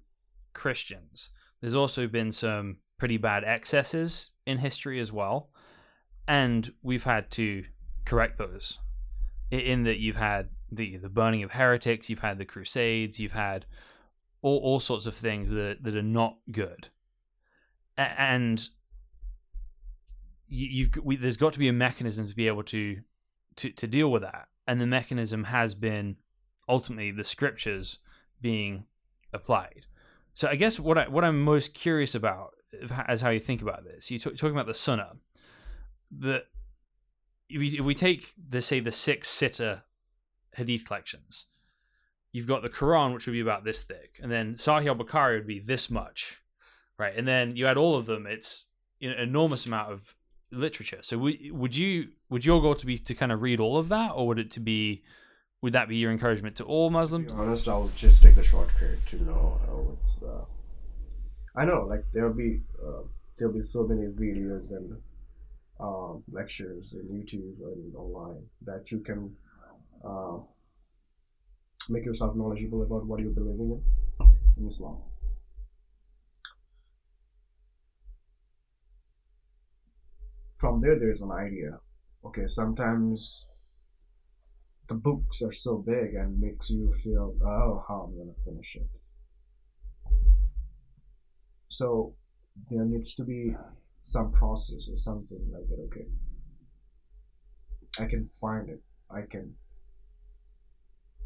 Christians, there's also been some pretty bad excesses in history as well, and we've had to correct those. In that you've had the the burning of heretics, you've had the Crusades, you've had all, all sorts of things that that are not good, and you, we, there's got to be a mechanism to be able to to to deal with that, and the mechanism has been ultimately the scriptures being applied. So I guess what I what I'm most curious about as how you think about this, you talk, talking about the sunnah, the if we, if we take the say the six sitter hadith collections, you've got the Quran, which would be about this thick, and then Sahih al-Bukhari would be this much, right? And then you add all of them, it's an enormous amount of literature. So would would you would your goal to be to kind of read all of that, or would it to be would that be your encouragement to all To Muslims? be honest, I'll just take the shortcut to know how it's. Uh, I know, like there'll be uh, there'll be so many videos and um, lectures in YouTube and online that you can uh, make yourself knowledgeable about what you're believing in in Islam. From there, there's an idea. Okay, sometimes the books are so big and makes you feel, oh, how I'm gonna finish it. So there needs to be some process or something like that. Okay, I can find it. I can,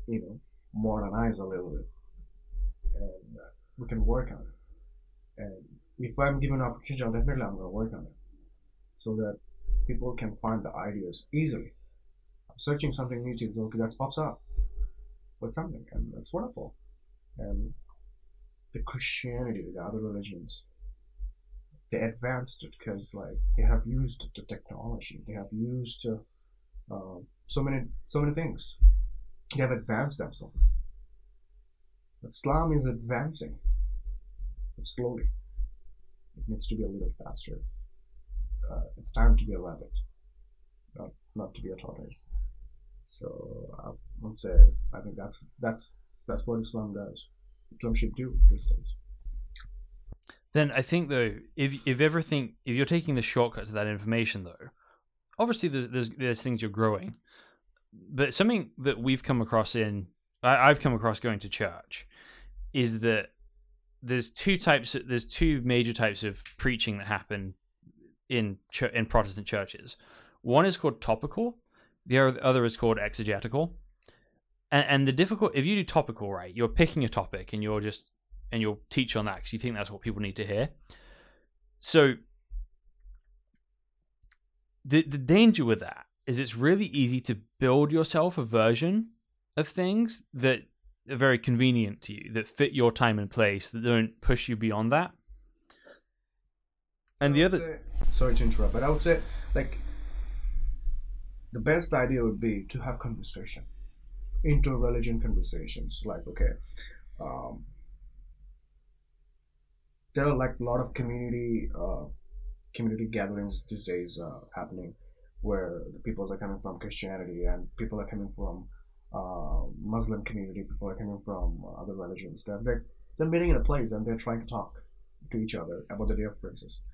you know, modernize a little bit, and we can work on it. And if I'm given an opportunity, definitely I'm gonna work on it, so that people can find the ideas easily I'm searching something YouTube, okay, that pops up with something, and that's wonderful. And the Christianity, the other religions, they advanced it because like they have used the technology, they have used uh, so many so many things. They have advanced themselves. Islam is advancing, but slowly. It needs to be a little faster. Uh, it's time to be a rabbit, not not to be a tortoise. So I would say I think that's that's that's what Islam does. Islam should do these days. Then I think though, if if everything, if you're taking the shortcut to that information though, obviously there's there's, there's things you're growing, but something that we've come across in I, I've come across going to church is that there's two types. There's two major types of preaching that happen in ch- in Protestant churches. One is called topical, the other is called exegetical. And, and the difficult, if you do topical right, you're picking a topic and you're just and you'll teach on that because you think that's what people need to hear. So the the danger with that is it's really easy to build yourself a version of things that are very convenient to you, that fit your time and place, that don't push you beyond that. And the other, say- sorry to interrupt, but I would say like the best idea would be to have conversation, inter-religion conversations. Like okay, um, there are like a lot of community uh, community gatherings these days uh, happening where the people are coming from Christianity and people are coming from uh, Muslim community, people are coming from other religions. They're, they're, they're meeting in a place and they're trying to talk to each other about the differences.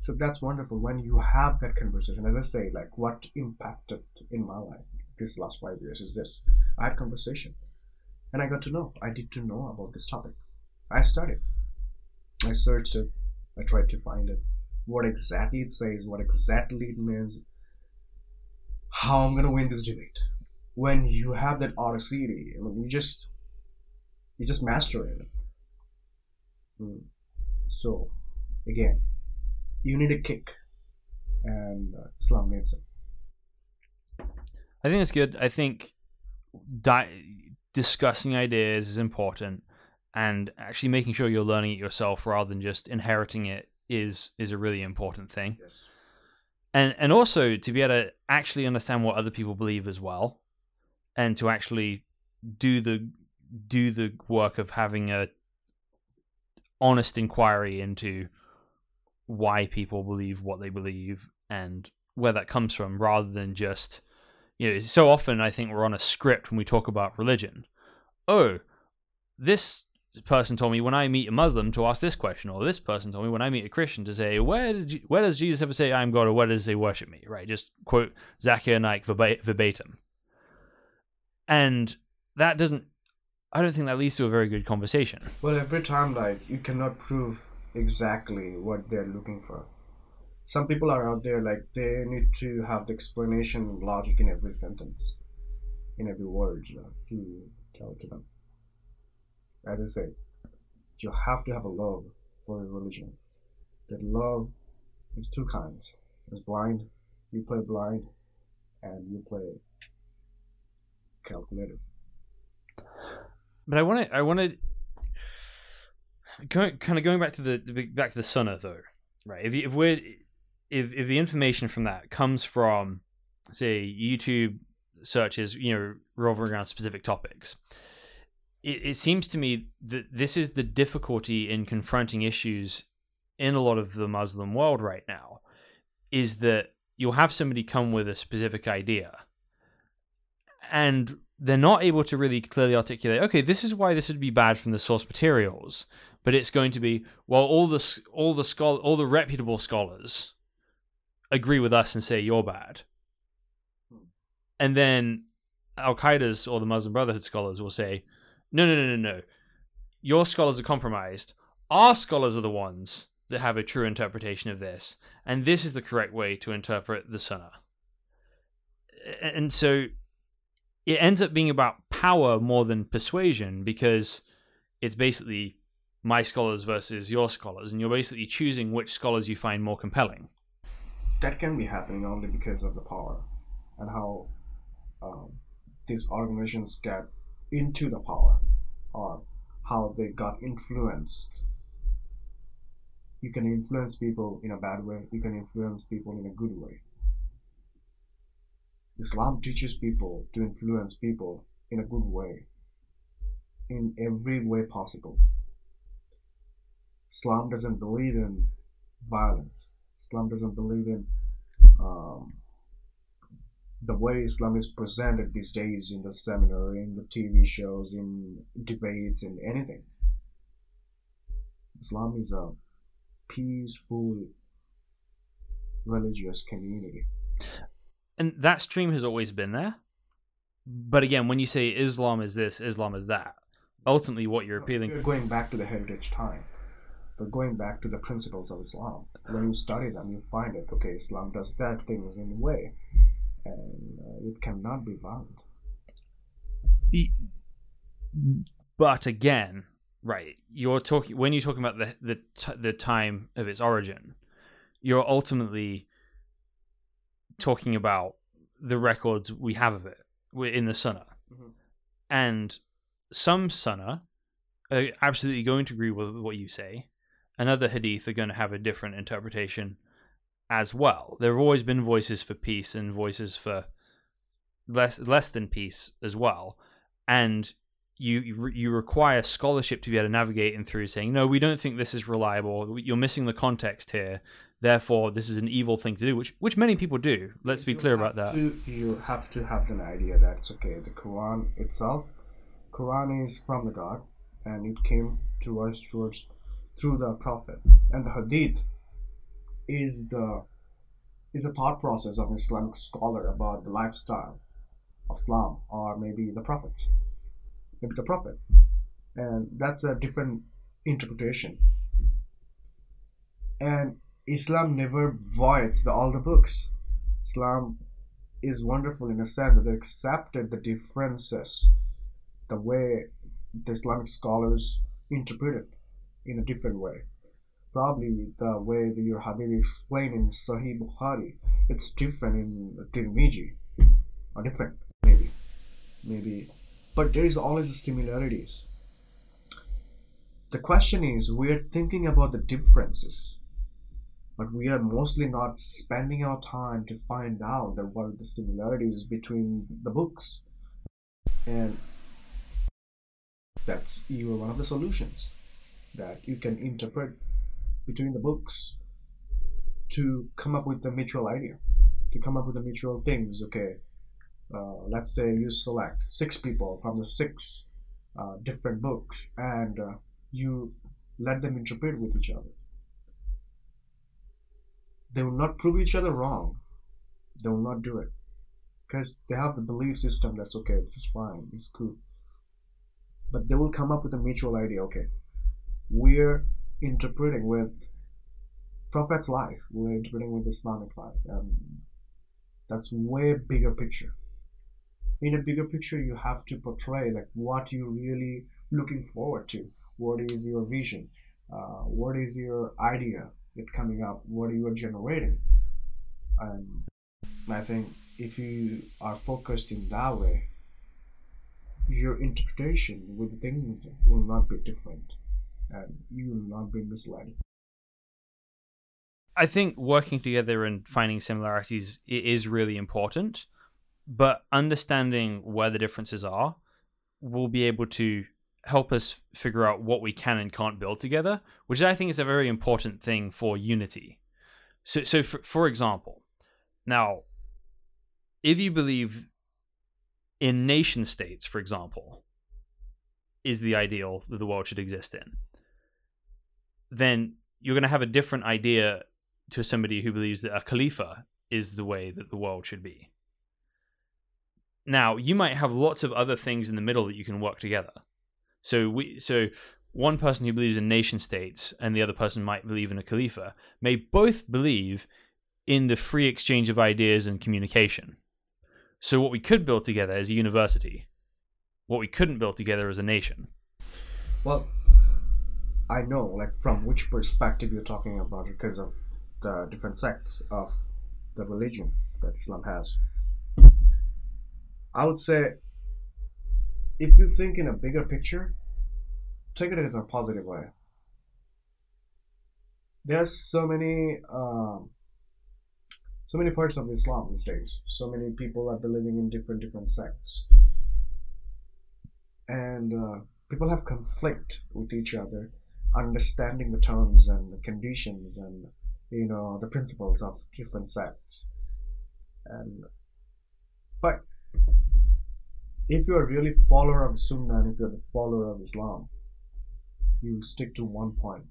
So that's wonderful when you have that conversation. As I say, like what impacted in my life this last five years is this. I had conversation and I got to know. I did to know about this topic. I studied. I searched it. I tried to find it. What exactly it says, what exactly it means, how I'm gonna win this debate. When you have that audacity, I mean, you just you just master it. Mm. So again, you need a kick, and uh, Islam needs it. I think it's good. I think di- discussing ideas is important, and actually making sure you're learning it yourself rather than just inheriting it is is a really important thing. Yes. And and also to be able to actually understand what other people believe as well, and to actually do the do the work of having a honest inquiry into why people believe what they believe and where that comes from rather than just You know, so often I think we're on a script when we talk about religion. Oh, this person told me when I meet a Muslim to ask this question, or this person told me when I meet a Christian to say, where did you, where does Jesus ever say I'm God, or where does he worship me? Right, just quote Zakir Naik verba- verbatim. And that doesn't. I don't think that leads to a very good conversation. Well, every time, like, you cannot prove exactly what they're looking for. Some people are out there, like, they need to have the explanation logic in every sentence, in every word you, you tell to them. As I say, you have to have a love for your religion. That love is two kinds. There's blind, you play blind, and you play calculative. But I want to. I want to. Kind of going back to the back to the Sunnah though, right? If if we're if if the information from that comes from say YouTube searches, you know, revolving around specific topics, it, it seems to me that this is the difficulty in confronting issues in a lot of the Muslim world right now, is that you'll have somebody come with a specific idea, and they're not able to really clearly articulate, okay, this is why this would be bad from the source materials, but it's going to be, well, all the all the schol- all the reputable scholars agree with us and say you're bad, hmm. and then Al Qaeda's or the Muslim Brotherhood scholars will say, no, no, no, no, no, your scholars are compromised. Our scholars are the ones that have a true interpretation of this, and this is the correct way to interpret the Sunnah. And so it ends up being about power more than persuasion because it's basically my scholars versus your scholars, and you're basically choosing which scholars you find more compelling. That can be happening only because of the power and how um, these organizations get into the power or how they got influenced. You can influence people in a bad way, you can influence people in a good way. Islam teaches people to influence people in a good way, in every way possible. Islam doesn't believe in violence. Islam doesn't believe in um, the way Islam is presented these days in the seminar, in the TV shows, in debates, in anything. Islam is a peaceful religious community and that stream has always been there. But again, when you say Islam is this, Islam is that, ultimately what you're appealing. You're going back to the heritage time, but going back to the principles of Islam. When you study them, you find it. Okay, Islam does that things in a way, and uh, it cannot be violent. But again, right? You're talking when you're talking about the the the time of its origin. You're ultimately talking about the records we have of it in the Sunnah. Mm-hmm. And some Sunnah are absolutely going to agree with what you say. Another Hadith are going to have a different interpretation as well. There have always been voices for peace and voices for less less than peace as well. And you you require scholarship to be able to navigate and through saying no we don't think this is reliable you're missing the context here therefore this is an evil thing to do which which many people do let's be you clear about that to, you have to have an idea that it's okay the quran itself quran is from the god and it came to us towards through the prophet. And the hadith is the is the thought process of an islamic scholar about the lifestyle of islam or maybe the prophets maybe the prophet. And that's a different interpretation. And Islam never voids the, all the books. Islam is wonderful in a sense that they accepted the differences, the way the Islamic scholars interpret it in a different way. Probably the way that your Habib explained in Sahih Bukhari, it's different in Tirmidhi, or different maybe, maybe, but there is always similarities. The question is, we're thinking about the differences but we are mostly not spending our time to find out that what are the similarities between the books. And that's even one of the solutions that you can interpret between the books to come up with the mutual idea to come up with the mutual things okay uh, let's say you select six people from the six uh, different books and uh, you let them interpret with each other. They will not prove each other wrong. They will not do it because they have the belief system that's okay, is fine, it's good. But they will come up with a mutual idea. Okay, we're interpreting with Prophet's life. We're interpreting with Islamic life, and that's way bigger picture. In a bigger picture, you have to portray like what you're really looking forward to. What is your vision? Uh, what is your idea it coming up? What are you generating? And I think if you are focused in that way, your interpretation with things will not be different, and you will not be misled. I think working together and finding similarities is really important, but understanding where the differences are will be able to help us figure out what we can and can't build together, which I think is a very important thing for unity. So, so for, for example, now, if you believe in nation states, for example, is the ideal that the world should exist in, then you're going to have a different idea to somebody who believes that a khalifa is the way that the world should be. Now, you might have lots of other things in the middle that you can work together. So we so one person who believes in nation states and the other person might believe in a khalifa may both believe in the free exchange of ideas and communication. So what we could build together is a university. What we couldn't build together is a nation. Well, I know, like, from which perspective you're talking about because of the different sects of the religion that Islam has. I would say, if you think in a bigger picture, take it as a positive way. There's so many, um, so many parts of Islam these days. So many people are believing in different different sects, and uh, people have conflict with each other, understanding the terms and the conditions and you know the principles of different sects. And but if you're really follower of sunnah and if you're the follower of islam you'll stick to one point.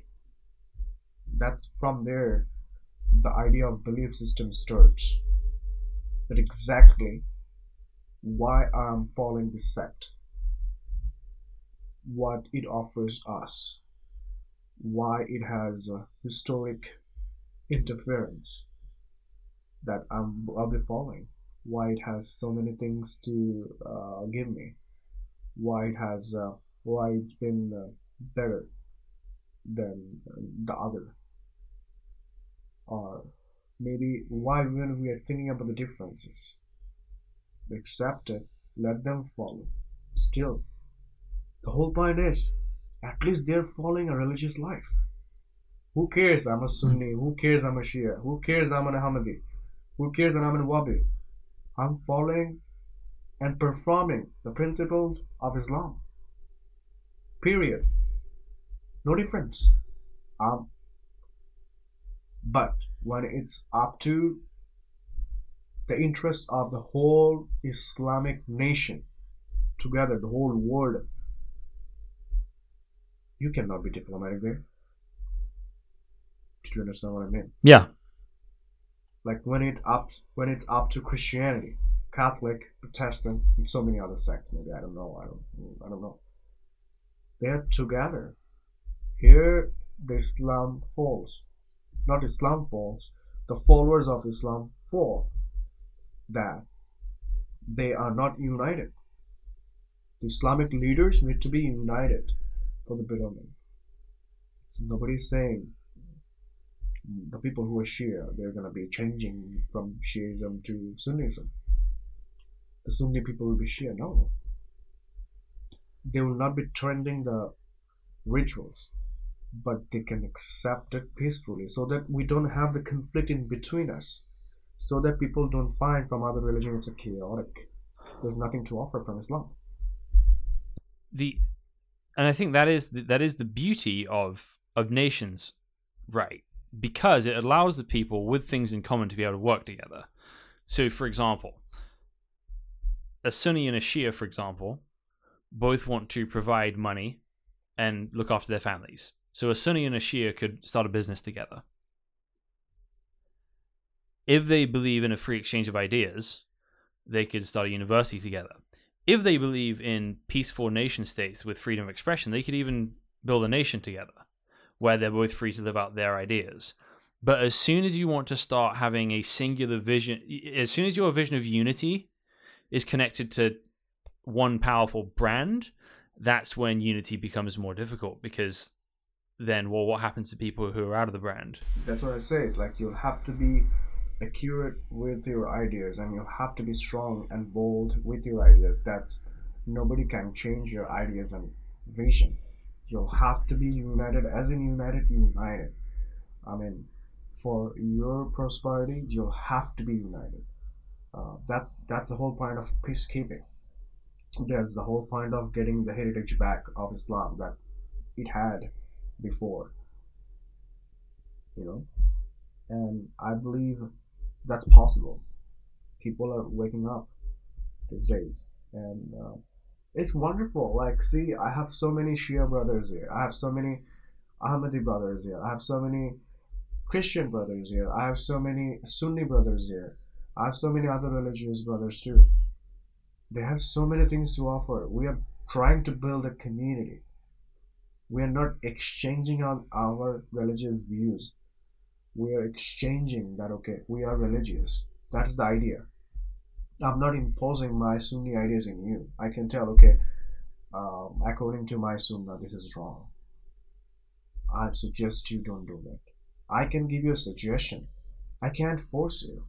That's from there the idea of belief system starts. That exactly why i'm following this sect. What it offers us why it has historic interference that I'm, I'll be following. Why it has so many things to uh, give me. Why it has, uh, why it's been uh, better than the other. Or maybe why when we are thinking about the differences, accept it, let them follow. Still, the whole point is, at least they're following a religious life. Who cares I'm a Sunni? Who cares I'm a Shia? Who cares I'm an Ahmadi? Who cares that I'm an Wahhabi? I'm following and performing the principles of Islam. Period. No difference. Um, but when it's up to the interest of the whole Islamic nation together, the whole world, you cannot be diplomatic there. Do you understand what I mean? Yeah. Like when it up when it's up to Christianity, Catholic, Protestant, and so many other sects. Maybe I don't know. I don't. I don't know. They're together. Here, the Islam falls. Not Islam falls. The followers of Islam fall. That they are not united. The Islamic leaders need to be united for the betterment. So nobody's saying the people who are Shia, they're going to be changing from Shiism to Sunnism. The Sunni people will be Shia. No. They will not be trending the rituals, but they can accept it peacefully so that we don't have the conflict in between us, so that people don't find from other religions it's a chaotic. There's nothing to offer from Islam. The and I think that is the, that is the beauty of of nations, right? because it allows the people with things in common to be able to work together. So, for example, a Sunni and a Shia, for example, both want to provide money and look after their families. So a Sunni and a Shia could start a business together. If they believe in a free exchange of ideas, they could start a university together. If they believe in peaceful nation states with freedom of expression, they could even build a nation together where they're both free to live out their ideas. But as soon as you want to start having a singular vision, as soon as your vision of unity is connected to one powerful brand, that's when unity becomes more difficult because then, well, what happens to people who are out of the brand? That's what I say. Like you'll have to be accurate with your ideas, and you'll have to be strong and bold with your ideas. That's nobody can change your ideas and vision. You'll have to be united, as in united, united. I mean, for your prosperity, you'll have to be united. Uh, that's that's the whole point of peacekeeping. That's the whole point of getting the heritage back of Islam that it had before. You know, and I believe that's possible. People are waking up these days, and uh, it's wonderful. Like, see, I have so many Shia brothers here. I have so many Ahmadi brothers here. I have so many Christian brothers here. I have so many Sunni brothers here. I have so many other religious brothers too. They have so many things to offer. We are trying to build a community. We are not exchanging on our religious views. We are exchanging that, okay, we are religious. That is the idea. I'm not imposing my Sunni ideas in you. I can tell, okay, um, according to my Sunnah, this is wrong. I suggest you don't do that. I can give you a suggestion. I can't force you.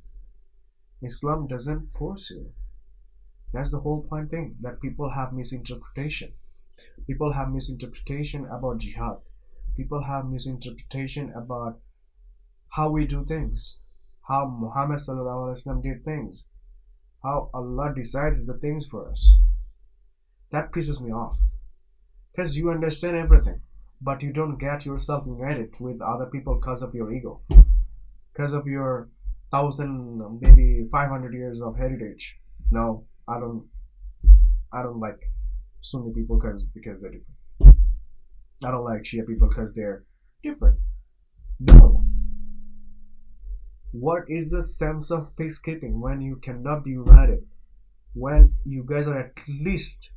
Islam doesn't force you. That's the whole point thing that people have misinterpretation. People have misinterpretation about jihad. People have misinterpretation about how we do things, how Muhammad did things, how Allah decides the things for us. That pisses me off. Because you understand everything, but you don't get yourself united with other people because of your ego, because of your thousand, maybe 500 years of heritage. No, I don't. I don't like Sunni people because because they're different. I don't like Shia people because they're different. No. What is the sense of peacekeeping when you cannot be united? When you guys are at least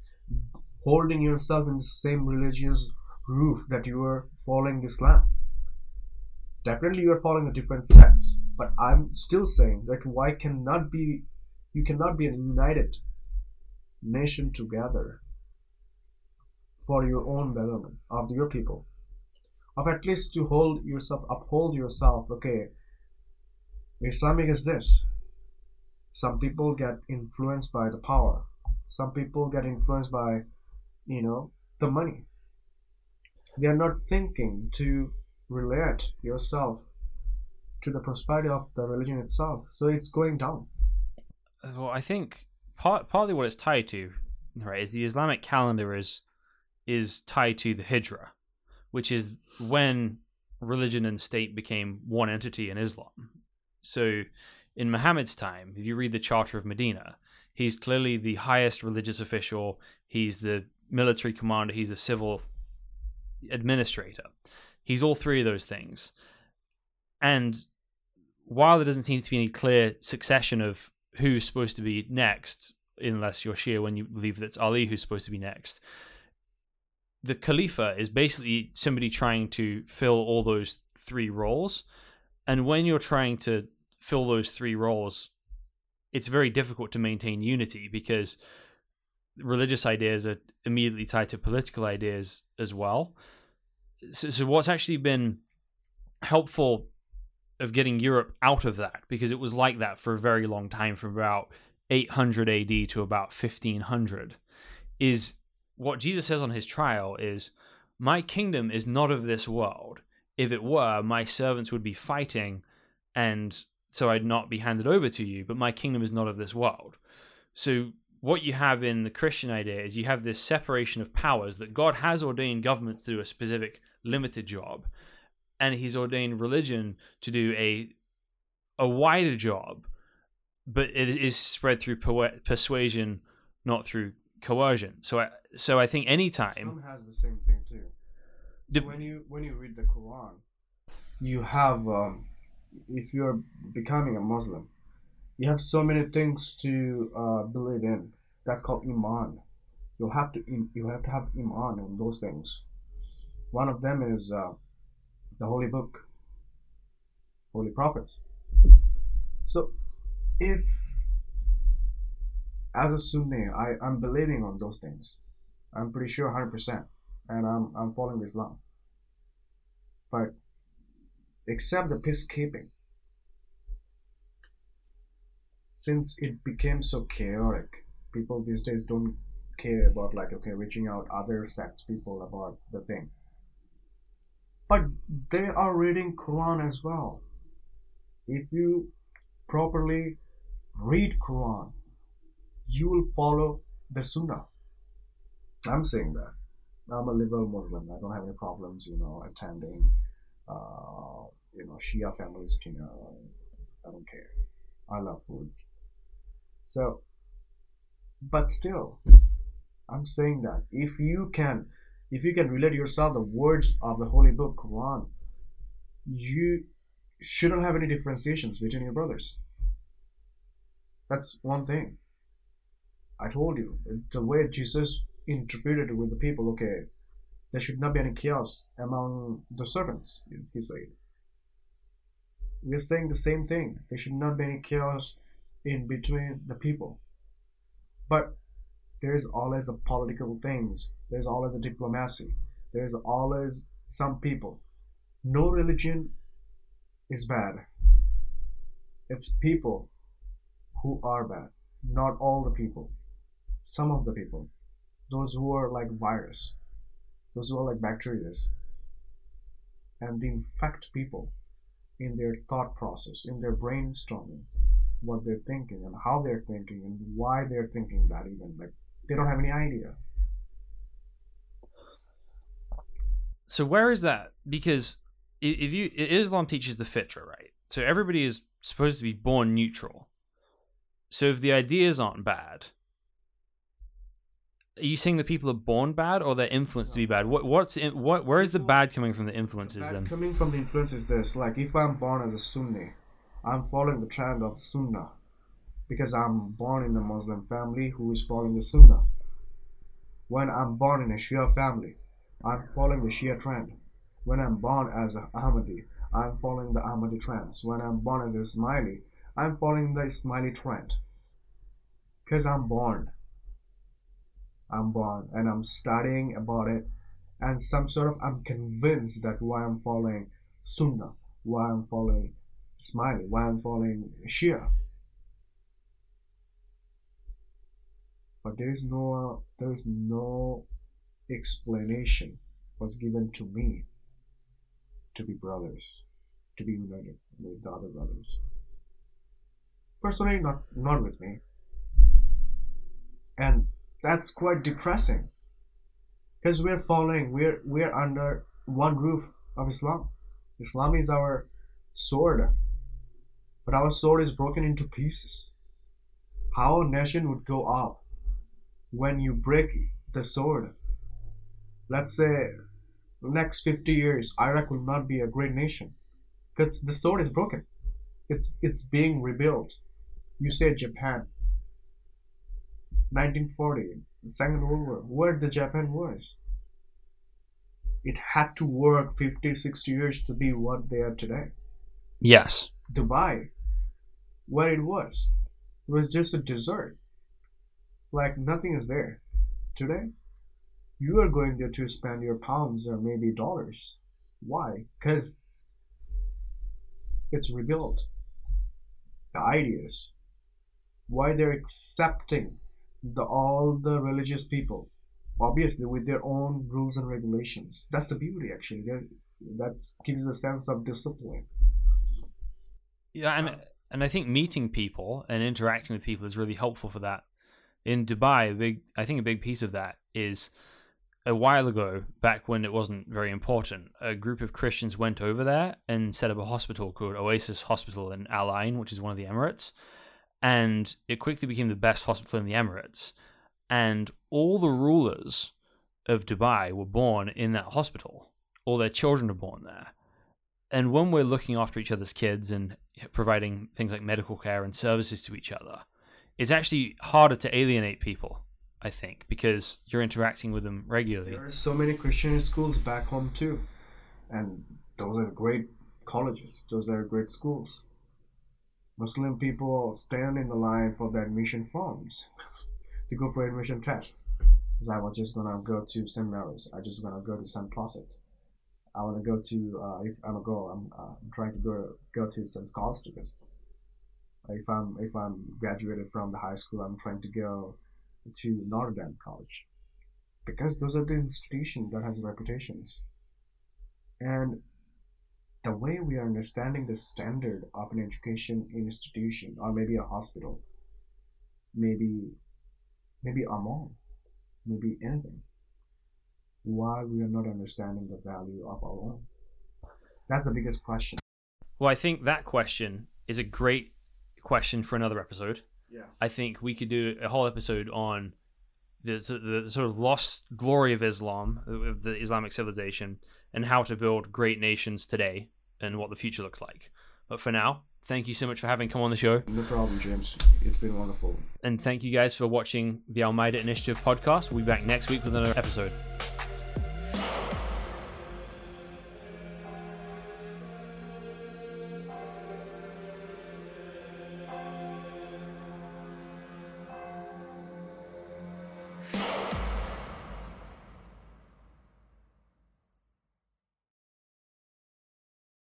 holding yourself in the same religious roof that you are following Islam. Definitely you are following a different sects, but I'm still saying that why cannot be you cannot be a united nation together for your own betterment of your people. Of at least to hold yourself, uphold yourself, okay, Islamic is this. Some people get influenced by the power. Some people get influenced by, you know, the money. They are not thinking to relate yourself to the prosperity of the religion itself. So it's going down. Well, I think part, partly what it's tied to, right, is the Islamic calendar is is tied to the Hijra, which is when religion and state became one entity in Islam. So in Muhammad's time, if you read the Charter of Medina, he's clearly the highest religious official, he's the military commander, he's the civil administrator. He's all three of those things. And while there doesn't seem to be any clear succession of who's supposed to be next, unless you're Shia when you believe that it's Ali who's supposed to be next, the Khalifa is basically somebody trying to fill all those three roles. And when you're trying to fill those three roles, it's very difficult to maintain unity because religious ideas are immediately tied to political ideas as well. So, so what's actually been helpful of getting Europe out of that, because it was like that for a very long time, from about 800 AD to about 1500, is what Jesus says on his trial is, My kingdom is not of this world. If it were, my servants would be fighting, and so I'd not be handed over to you, but my kingdom is not of this world. So what you have in the Christian idea is you have this separation of powers that God has ordained governments to do a specific limited job, and He's ordained religion to do a a wider job, but it is spread through persuasion not through coercion. So I so I think anytime Islam has the same thing too. The- when you when you read the Quran, you have um, if you're becoming a Muslim, you have so many things to uh, believe in. That's called iman. You'll have to you have to have iman in those things. One of them is uh, the Holy Book, Holy Prophets. So, if as a Sunni, I I'm believing on those things. I'm pretty sure 100%. And I'm, I'm following Islam. But except the peacekeeping, since it became so chaotic, people these days don't care about, like, okay, reaching out other sects people about the thing. But they are reading Quran as well. If you properly read Quran, you will follow the Sunnah. I'm saying that. I'm a liberal Muslim. I don't have any problems, you know, attending, uh, you know, Shia families dinner. I don't care. I love food. So, but still, I'm saying that if you can, if you can relate yourself the words of the Holy Book, Quran, you shouldn't have any differentiations between your brothers. That's one thing. I told you the way Jesus interpreted with the people. Okay, there should not be any chaos among the servants. He said. We are saying the same thing. There should not be any chaos in between the people. But there's always a political things. There's always a diplomacy. There's always some people. No religion is bad. It's people who are bad. Not all the people. Some of the people. Those who are like virus. Those who are like bacteria. And they infect people in their thought process, in their brainstorming, what they're thinking and how they're thinking and why they're thinking that even. Like they don't have any idea. So where is that? Because if you Islam teaches the fitra, right? So everybody is supposed to be born neutral. So if the ideas aren't bad, are you saying that people are born bad or they're influenced to be bad? What what's in, what where is the bad coming from the influences Bad then? Coming from the influences. this like if I'm born as a Sunni, I'm following the trend of Sunnah because I'm born in a Muslim family who is following the Sunnah. When I'm born in a Shia family, I'm following the Shia trend. When I'm born as a Ahmadi, I'm following the Ahmadi trends. When I'm born as a Ismaili, I'm following the Ismaili trend. Because I'm born. I'm born and I'm studying about it and some sort of I'm convinced that why I'm following Sunnah, why I'm following Ismaili, why I'm following Shia. But there is no there is no explanation was given to me to be brothers, to be united with the other brothers. Personally, not not with me. And that's quite depressing. Because we're following we're we're under one roof of islam. Islam is our sword. But our sword is broken into pieces. How a nation would go up when you break the sword. Let's say next 50 years iraq will not be a great nation. Because the sword is broken. It's it's being rebuilt. You say japan 1940, the Second World War, where the Japan was. It had to work 50, 60 years to be what they are today. Yes. Dubai, where it was, it was just a desert. Like nothing is there. Today, you are going there to spend your pounds or maybe dollars. Why? Because it's rebuilt. The ideas. Why they're accepting the all the religious people obviously with their own rules and regulations. That's the beauty actually. That gives a sense of discipline. Yeah, and and I think meeting people and interacting with people is really helpful for that. In Dubai, big I think a big piece of that is a while ago, back when it wasn't very important, a group of Christians went over there and set up a hospital called Oasis Hospital in Al Ain, which is one of the Emirates, and it quickly became the best hospital in the Emirates. and all the rulers of Dubai were born in that hospital. All their children were born there. And when we're looking after each other's kids and providing things like medical care and services to each other, it's actually harder to alienate people, I think, because you're interacting with them regularly. There are so many Christian schools back home too, and those are great colleges. Those are great schools. Muslim people stand in the line for the admission forms to go for admission test. Because I was just gonna go to seminaries. I just gonna go to St. Placid. I wanna go to uh, if I'm a go, I'm, uh, I'm trying to go go to St. Scholastica's. If I'm if I'm graduated from the high school, I'm trying to go to Notre Dame College because those are the institutions that has reputations. And the way we are understanding the standard of an education institution or maybe a hospital, maybe maybe a mall, maybe anything. Why we are not understanding the value of our own? That's the biggest question. Well, I think that question is a great question for another episode. Yeah. I think we could do a whole episode on the, the sort of lost glory of Islam, of the Islamic civilization, and how to build great nations today and what the future looks like. But for now, thank you so much for having come on the show. No problem, James. It's been wonderful. And thank you guys for watching the Almeida Initiative podcast. We'll be back next week with another episode.